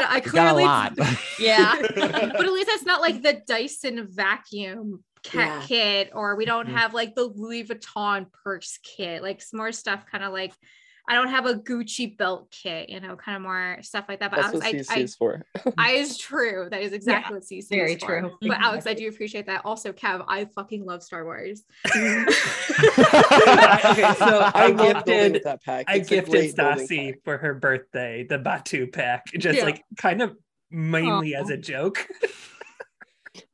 I clearly got a lot. yeah, but at least it's not like the Dyson vacuum cat yeah. kit or we don't mm-hmm. have like the Louis Vuitton purse kit, like some more stuff kind of like I don't have a Gucci belt kit, you know, kind of more stuff like that. But That's Alex, what CC I, is for. I (laughs) is true. That is exactly yeah, what CC very is true. For. But Alex, I do appreciate that. Also, Kev, I fucking love Star Wars. (laughs) okay, (laughs) so I, I gifted that pack. I gifted Stassi for her birthday the Batuu pack, just yeah. like kind of mainly Aww. as a joke.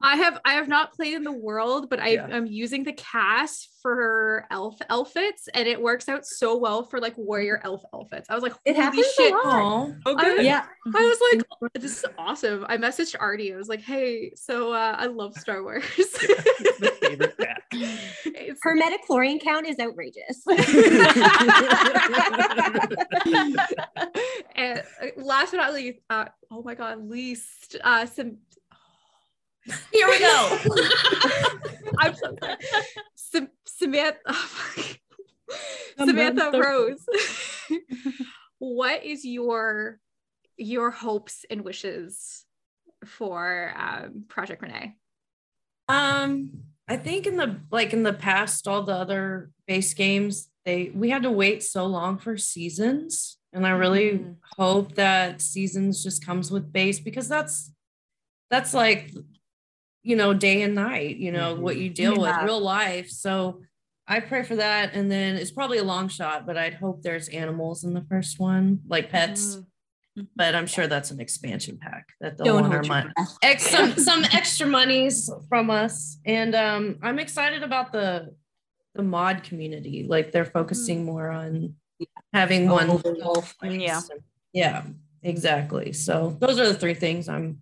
I have I have not played in the world, but I, yeah. I'm using the cast for elf outfits, and it works out so well for like warrior elf outfits. I was like, it happens shit. a lot. Okay. yeah. I was like, this is awesome. I messaged Artie. I was like, hey, so uh, I love Star Wars. my favorite pack. (laughs) Her midichlorian count is outrageous. (laughs) (laughs) and uh, last but not least, uh, oh my god, least uh, some here we go. (laughs) I'm so sorry. Sam- Samantha. Oh Samantha Rose. (laughs) what is your your hopes and wishes for um, Project Rene? Um, I think in the like in the past, all the other base games, they we had to wait so long for seasons. And I really mm. hope that seasons just comes with base because that's that's like you know, day and night, you know, mm-hmm. what you deal yeah. with, real life. So I pray for that. And then it's probably a long shot, but I'd hope there's animals in the first one, like pets. Mm-hmm. But I'm sure that's an expansion pack that they'll want our money. Ex- some some extra monies from us. And um, I'm excited about the the mod community. Like they're focusing mm-hmm. more on having one. Yeah. Yeah, exactly. So those are the three things I'm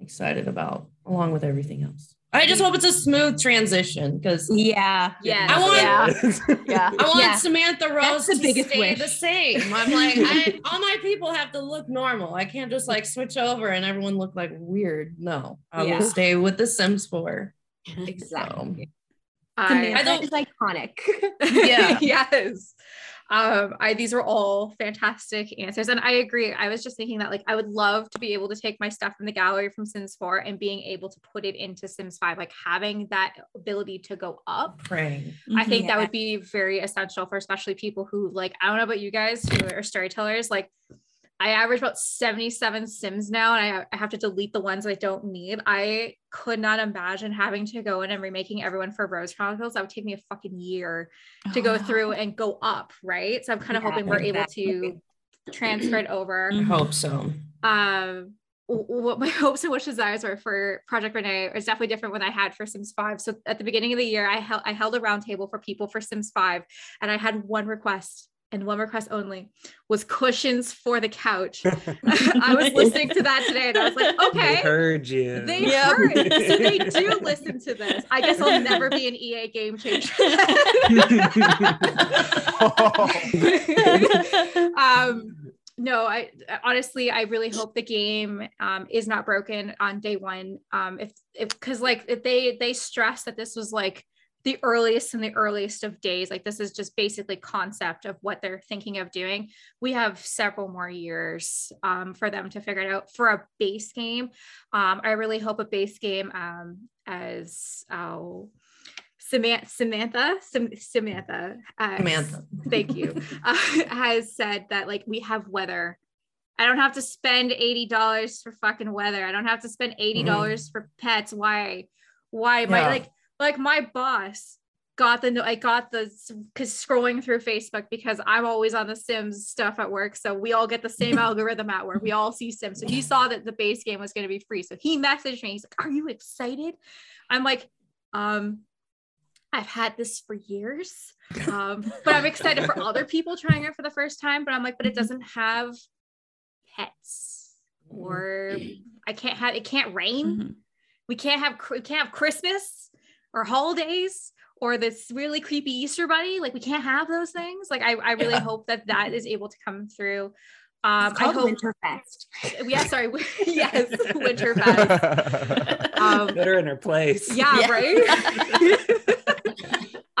excited about along with everything else. I just hope it's a smooth transition because yeah, yeah, I want yeah, yeah. I want yeah. Samantha Rose to biggest stay wish. the same. I'm (laughs) like, I, all my people have to look normal. I can't just like switch over and everyone look like weird. No, I yeah. will stay with the Sims 4. Exactly. So, I, I don't, is iconic. yeah. (laughs) yes um i these are all fantastic answers. And i agree. I was just thinking that like i would love to be able to take my stuff from the gallery from sims 4 and being able to put it into sims 5 like having that ability to go up right. I think yeah. that would be very essential for especially people who like i don't know about you guys who are storytellers like I average about 77 sims now, and I, I have to delete the ones I don't need. I could not imagine having to go in and remaking everyone for Rose Chronicles. That would take me a fucking year to go (gasps) through and go up, right? So I'm kind of yeah, hoping we're exactly. able to transfer it over. I hope so. Um, what my (laughs) hopes and wishes desires were for Project Rene is definitely different when I had for Sims 5. So at the beginning of the year, I held I held a roundtable for people for Sims 5, and I had one request and one request only was cushions for the couch. (laughs) I was listening to that today and I was like, okay. They heard you. They yep. heard. So they (laughs) do listen to this. I guess I'll never be an EA game changer. (laughs) um, no, I honestly, I really hope the game um, is not broken on day one. Um, if, if, cause like if they, they stress that this was like the earliest and the earliest of days. Like this is just basically concept of what they're thinking of doing. We have several more years um, for them to figure it out. For a base game, um, I really hope a base game um, as oh, Samantha, Samantha, Samantha, uh, Samantha. thank you, uh, (laughs) (laughs) has said that like we have weather. I don't have to spend eighty dollars for fucking weather. I don't have to spend eighty dollars for pets. Why? Why? My Yeah. like like my boss got the I got the because scrolling through Facebook because I'm always on the Sims stuff at work. So we all get the same (laughs) algorithm at work. We all see Sims. So he saw that the base game was going to be free. So he messaged me. He's like, "Are you excited?" I'm like, um. I've had this for years, um, but I'm excited for other people trying it for the first time. But I'm like, but it doesn't have pets, or I can't have it. Can't rain Mhm. we can't have we can't have christmas or holidays or this really creepy easter bunny like we can't have those things like i, I really Yeah. hope that that is able to come through um It's i called hope Winterfest. (laughs) yeah sorry (laughs) yes (laughs) winterfest um Put her in her place. yeah, Yeah. right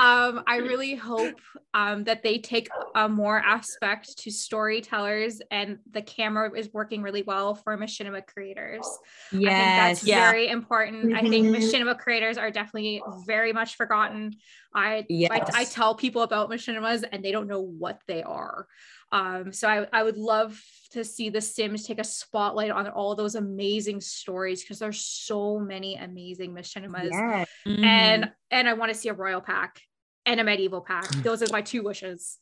um i really hope um that they take a more aspect to storytellers and the camera is working really well for machinima creators I think that's Yeah. very important. I think Mhm. machinima creators are definitely very much forgotten. I, Yes. I I tell people about machinimas and they don't know what they are. Um, so I, I would love to see the Sims take a spotlight on all those amazing stories because there's so many amazing machinimas. Yes. Mhm. And and I want to see a royal pack and a medieval pack. Those are my two wishes.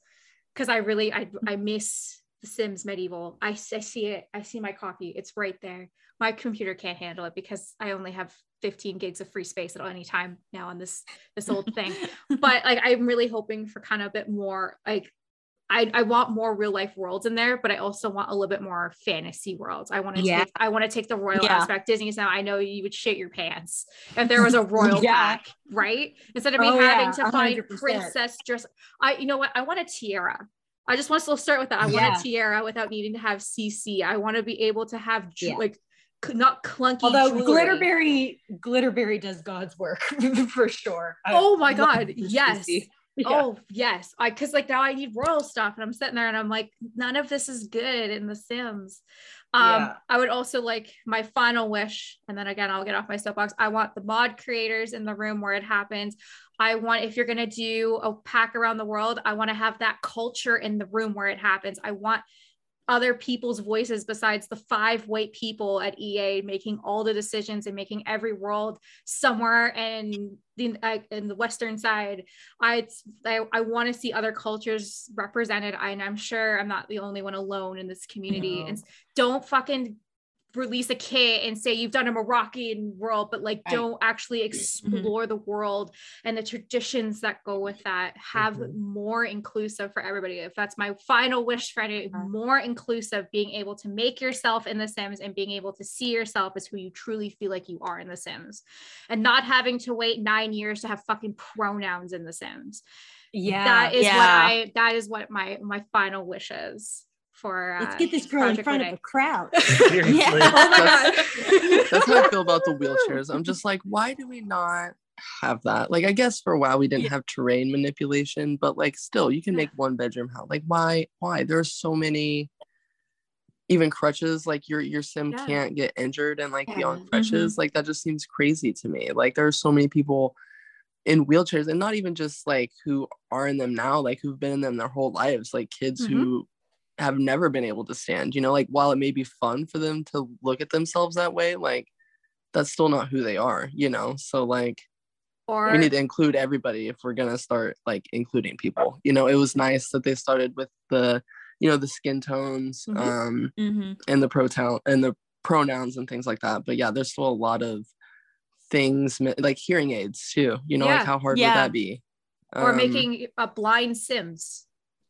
Because I really I I miss the Sims medieval. I, I see it. I see my copy. It's right there. My computer can't handle it because I only have 15 gigs of free space at any time now on this this old thing. (laughs) but like I'm really hoping for kind of a bit more like I, I want more real life worlds in there, but I also want a little bit more fantasy worlds. I want to Yeah. take I want to take the royal Yeah. aspect. Disney's now I know you would shit your pants if there was a (laughs) royal Yeah. pack, right? Instead of me Oh, having to find 100%. princess dress. I you know what? I want a tiara. I just want to start with that. I want a tiara without needing to have CC. I want to be able to have ju- like not clunky. Although jewelry. Glitterberry, Glitterberry does God's work (laughs) for sure. I Oh my god, yes. CC. Yeah. Oh yes, I because like now I need royal stuff, and I'm sitting there and I'm like, none of this is good in The Sims. Um, Yeah. I would also like my final wish, and then again I'll get off my soapbox. I want the mod creators in the room where it happens. I want if you're gonna do a pack around the world, I want to have that culture in the room where it happens. I want other people's voices besides the five white people at EA making all the decisions and making every world somewhere in the uh, in the western side. I I, I want to see other cultures represented. I, and I'm sure I'm not the only one alone in this community. No. And don't fucking release a kit and say you've done a Moroccan world, but like Right. don't actually explore the world and the traditions that go with that. Have Mhm. more inclusive for everybody. If that's my final wish for any, more inclusive, being able to make yourself in The Sims and being able to see yourself as who you truly feel like you are in The Sims, and not having to wait nine years to have fucking pronouns in The Sims. Yeah. that is what I. That is what my my final wish is for. Uh, Let's get this girl in Project front of Renee. a crowd. (laughs) Seriously. Oh my god. That's how I feel about the (laughs) wheelchairs. I'm just like, why do we not have that? Like, I guess for a while we didn't have terrain manipulation, but like, still, you can make one bedroom house. Like, why? Why? There's so many. Even crutches, like your your sim Yeah. can't get injured and like be Yeah. on crutches. Like that just seems crazy to me. Like there are so many people in wheelchairs, and not even just like who are in them now, like who've been in them their whole lives, like kids Mhm. who have never been able to stand. You know, like while it may be fun for them to look at themselves that way, like that's still not who they are, you know? So like Or we need to include everybody if we're gonna start like including people. You know, it was nice that they started with the, you know, the skin tones, Mhm. um, Mhm. and the pronoun and the pronouns and things like that. But yeah, there's still a lot of things like hearing aids too. You know, Yeah. like how hard Yeah. would that be? or Um, making a blind Sims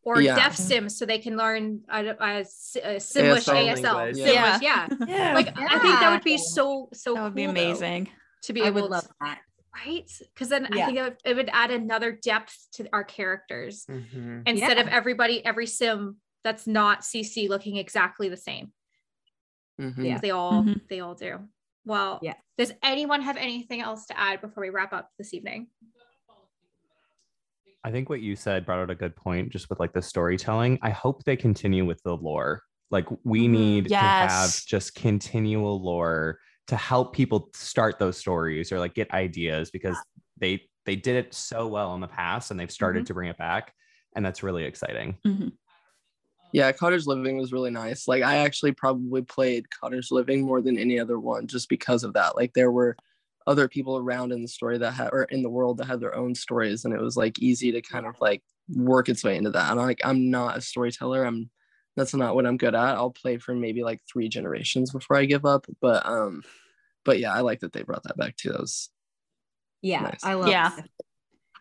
or Yeah. deaf Sims so they can learn a, a, a Simlish ASL ASL. language. Simlish, Yeah. yeah. Yeah. Like I think that would be so so. that would be cool, though, amazing. to be I able would love to, that. right? Because then I think it would, it would add another depth to our characters Mhm. instead of everybody every Sim that's not CC looking exactly the same. mhm. Yeah. they all Mhm. they all do. Well, Yeah. Does anyone have anything else to add before we wrap up this evening? I think what you said brought out a good point just with like the storytelling. I hope they continue with the lore. Like we Mhm. need to have just continual lore to help people start those stories or like get ideas because they they did it so well in the past and they've started to bring it back and that's really exciting. Mhm. Yeah, Cottage Living was really nice. Like I actually probably played Cottage Living more than any other one just because of that. Like there were other people around in the story that had or in the world that had their own stories and it was like easy to kind of like work its way into that. And I'm like I'm not a storyteller. I'm that's not what I'm good at. I'll play for maybe like three generations before I give up. But um but yeah, I like that they brought that back too. That was Yeah, Nice. I love Yeah. that.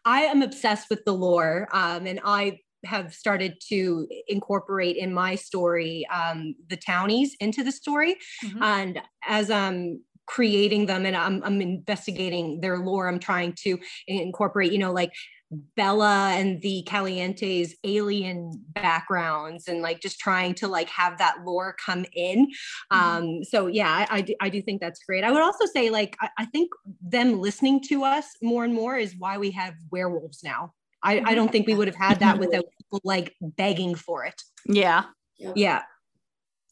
I am obsessed with the lore, um, and I have started to incorporate in my story um, the townies into the story. Mhm. And as I'm creating them and I'm, I'm investigating their lore, I'm trying to incorporate, you know, like Bella and the Calientes alien backgrounds and like just trying to like have that lore come in. Um, so yeah, I, I, do, I do think that's great. I would also say like, I, I think them listening to us more and more is why we have werewolves now. I, I don't think we would have had that (laughs) without people like begging for it. Yeah. Yeah.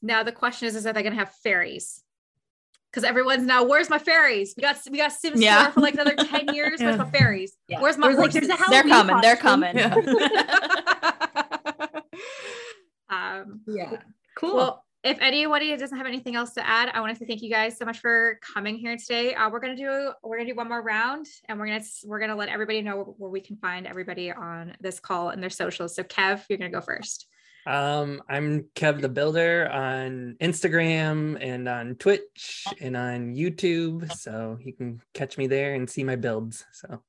Now the question is, is that they're gonna have fairies? Because everyone's now, where's my fairies? We got we got Sims Yeah. for like another 10 years. Where's my fairies? Yeah. Where's my There's like- there's a horses? They're Halloween coming. They're costume. coming. (laughs) um, Yeah. Cool. well, if anybody doesn't have anything else to add, I want to say thank you guys so much for coming here today. Uh, we're gonna do we're gonna do one more round, and we're gonna we're gonna let everybody know where we can find everybody on this call and their socials. So, Kev, you're gonna go first. Um, I'm Kev the Builder on Instagram and on Twitch and on YouTube. So you can catch me there and see my builds. So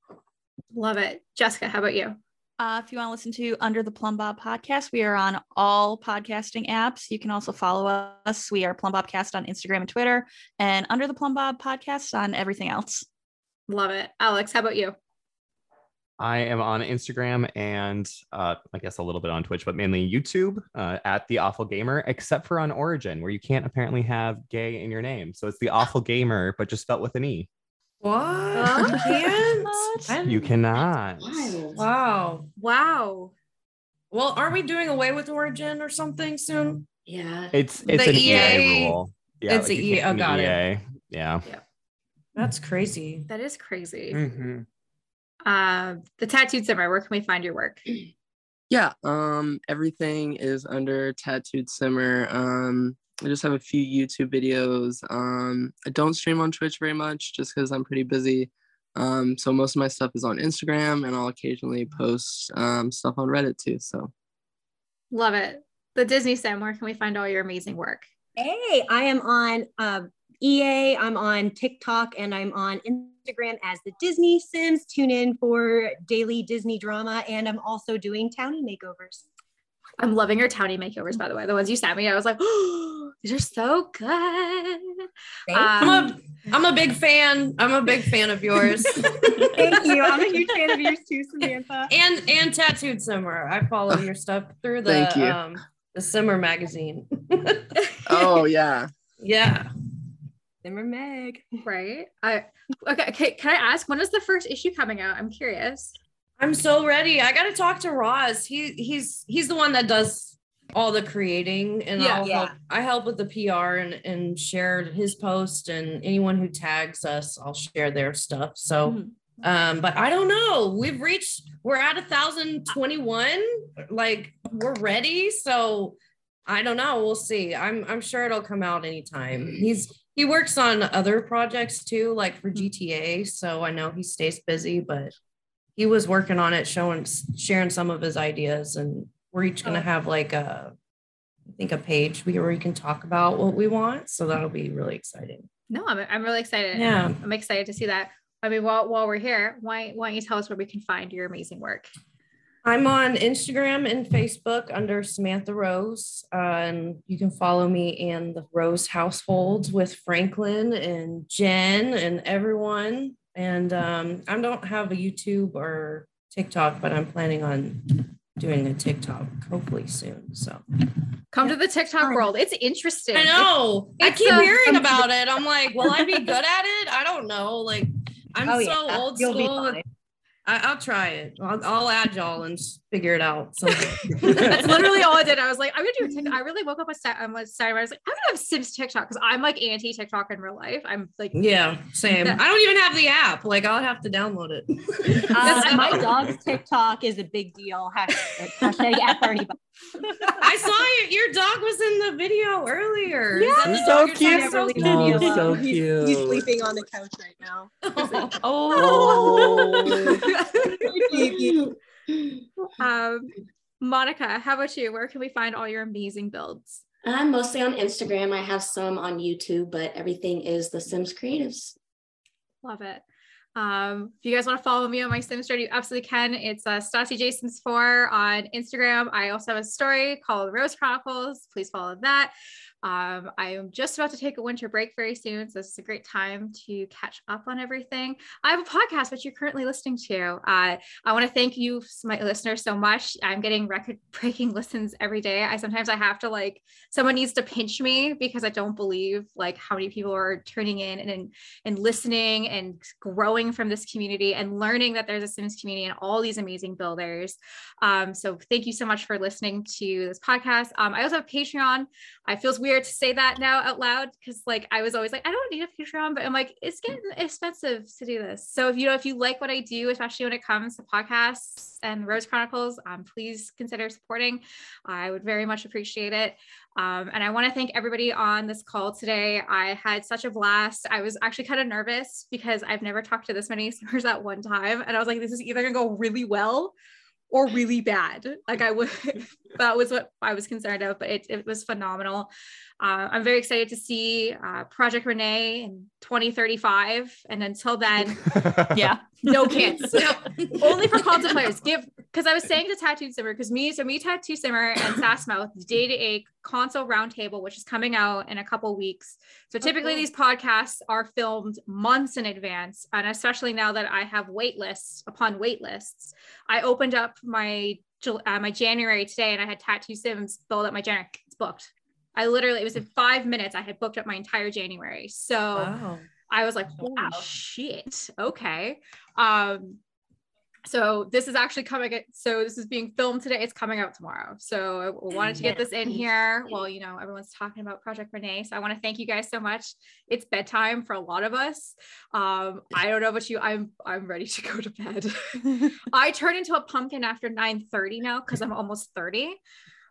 Love it, Jessica. How about you? Uh, if you want to listen to Under the Plumbob podcast, we are on all podcasting apps. You can also follow us. We are Plumbobcast on Instagram and Twitter, and Under the Plumbob podcast on everything else. Love it, Alex. How about you? I am on Instagram and uh, I guess a little bit on Twitch, but mainly YouTube uh, at the Awful Gaymer, except for on Origin, where you can't apparently have gay in your name. So it's the Awful Gamer, but just spelled with an E. What? Huh? You can't? You cannot. Wow. Wow. Well, aren't we doing away with Origin or something soon? Yeah. It's it's The an EA, EA rule. Yeah, it's like a you EA oh, got it. EA. Yeah. That's crazy. That is crazy. mhm. Uh, the tattooed simmer. Where can we find your work? Yeah, um, everything is under Tattooed Simmer. Um, I just have a few YouTube videos. Um, I don't stream on Twitch very much just because I'm pretty busy. Um, so most of my stuff is on Instagram, and I'll occasionally post um, stuff on Reddit too. So Love it. The Disney Sim. Where can we find all your amazing work? Hey, I am on uh, EA, I'm on TikTok, and I'm on Instagram as the Disney Sims. Tune in for daily Disney drama, and I'm also doing townie makeovers. I'm loving your townie makeovers, by the way. The ones you sent me, I was like, oh, (gasps) these are so good. Um, I'm a I'm a big fan. I'm a big fan of yours. (laughs) Thank you. I'm a (laughs) huge fan of yours too, Samantha. and and tattooed simmer. I follow your stuff through the Thank um the Simmer magazine. (laughs) oh yeah, yeah. Simmer Meg. right. I okay, okay. Can I ask when is the first issue coming out? I'm curious. I'm so ready. I gotta talk to Roz. He he's he's the one that does all the creating and Yeah. I'll Yeah. help I help with the PR and, and share his post and anyone who tags us, I'll share their stuff. So Mhm. um, but I don't know. We've reached we're at a thousand twenty-one. Like we're ready. So I don't know. We'll see. I'm I'm sure it'll come out anytime. He's he works on other projects too, like for hmm. GTA. So I know he stays busy, but he was working on it, showing sharing some of his ideas, and we're each gonna oh. have like a I think a page where we can talk about what we want. So that'll be really exciting. No, I'm I'm really excited. Yeah. I'm excited to see that. I mean, while while we're here, why why don't you tell us where we can find your amazing work? I'm on Instagram and Facebook under Simantha Rose. Uh, and you can follow me and the Rose household with Franklin and Jen and everyone. And um, I don't have a YouTube or TikTok, but I'm planning on doing a TikTok hopefully soon. So Come to the TikTok world. It's interesting. I know. I It's keep a- hearing about it. I'm like, will I be good at it? I don't know. Like, I'm Oh, so yeah. old You'll be school. With- I, will try it. I'll, I'll, add y'all and figure it out. So (laughs) that's literally all I did. I was like, I'm gonna do a TikTok. I really woke up a set on Saturday. I was like, I'm gonna have Sims TikTok because I'm like anti TikTok in real life. I'm like, yeah, same. I don't even have the app. Like I'll have to download it. Uh, (laughs) my dog's TikTok is a big deal. Hashtag, hashtag at Bernie. I saw you. Your dog was in the video earlier. Yeah, so cute. So, oh, so cute. He's, he's, sleeping on the couch right now. (laughs) oh. (laughs) um, Monica, how about you? Where can we find all your amazing builds? I'm mostly on Instagram. I have some on YouTube, but everything is The Sims Creatives. Love it. Um, if you guys want to follow me on my Sims story, you absolutely can. It's uh, Stassi Jasons 4 on Instagram. I also have a story called Rose Chronicles. Please follow that. Um, I am just about to take a winter break very soon, so this is a great time to catch up on everything. I have a podcast which you're currently listening to. Uh, I want to thank you, my listeners, so much. I'm getting record-breaking (laughs) listens every day. I sometimes I have to like someone needs to pinch me because I don't believe like how many people are tuning in and and, listening and growing from this community and learning that there's a Sims community and all these amazing builders. Um, so thank you so much for listening to this podcast. Um, I also have Patreon. I feels weird to say that now out loud because like I was always like, I don't need a Patreon, but I'm like, it's getting expensive to do this. So if you know if you like what I do, especially when it comes to podcasts and Rose Chronicles, um, please consider supporting. I would very much appreciate it. Um, and I want to thank everybody on this call today. I had such a blast. I was actually kind of nervous because I've never talked to this many (laughs) simmers at one time. And I was like, this is either going to go really well or really bad. Like I would, (laughs) that was what I was concerned of, but it, it was phenomenal. Uh, I'm very excited to see uh, Project Rene in 2035. And until then, (laughs) yeah, no kids. (laughs) only for console players. Give because I was saying to Tattoo Simmer, because me, so me, Tattoo Simmer, and Sassmouth Day to a console roundtable, which is coming out in a couple weeks. So typically okay. these podcasts are filmed months in advance, and especially now that I have wait lists upon wait lists, I opened up my uh, my January today, and I had Tattoo Sims build up my January. It's booked. I literally, it was in five minutes. I had booked up my entire January. So. Wow. I was like, holy shit. Okay. Um, so this is actually coming so this is being filmed today. It's coming out tomorrow. So i wanted to get this in here well you know everyone's talking about Project Rene. So i want to thank you guys so much. It's bedtime for a lot of us. Um i don't know about you. I'm i'm ready to go to bed. (laughs) I turn into a pumpkin after 9 30 now because i'm almost 30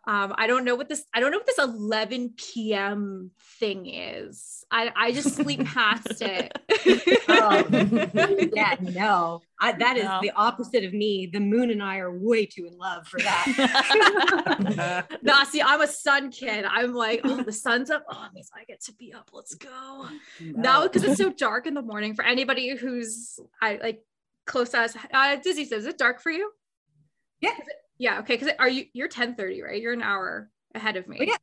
um, I don't know what this I don't know what this 11 p.m. thing is. I, I just sleep (laughs) past it. oh, (laughs) yeah, no. I, that is no. the opposite of me. The moon and I are way too in love for that. (laughs) nah, see, I'm a sun kid. I'm like, oh, the sun's up. Oh, means I get to be up. Let's go. No. Now, because it's so dark in the morning. For anybody who's I like close to us, uh, Dizzy says, is it dark for you? Yeah. Yeah. Okay. Because are you you're 10:30, right? You're an hour ahead of me. yeah.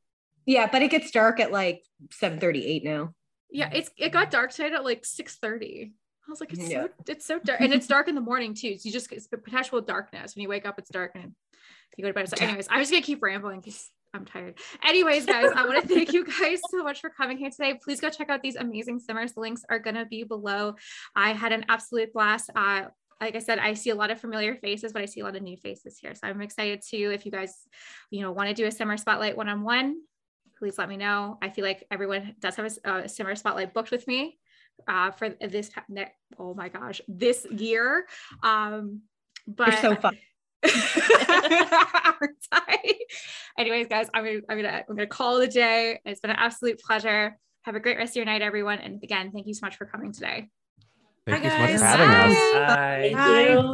Yeah, but it gets dark at like 7 38 now. Yeah, it's it got dark tonight at like 6 30. I was like, it's yeah. so it's so dark. And it's dark in the morning too. So you just it's perpetual darkness. When you wake up, it's dark and you go to bed. So, anyways, I'm just gonna keep rambling because I'm tired. Anyways, guys, I want to thank you guys so much for coming here today. Please go check out these amazing simmers. The links are gonna be below. I had an absolute blast. Uh, like I said, I see a lot of familiar faces, but I see a lot of new faces here. So I'm excited to, if you guys, you know, want to do a Simmer Spotlight one-on-one, please let me know. I feel like everyone does have a, a Simmer Spotlight booked with me uh, for this, oh my gosh, this year. Um, but You're so (laughs) fun. (laughs) Anyways, guys, I'm gonna, I'm gonna I'm gonna call it a day. It's been an absolute pleasure. Have a great rest of your night, everyone. And again, thank you so much for coming today. Thank Hi you guys. so much for having Bye. us. Bye. Bye.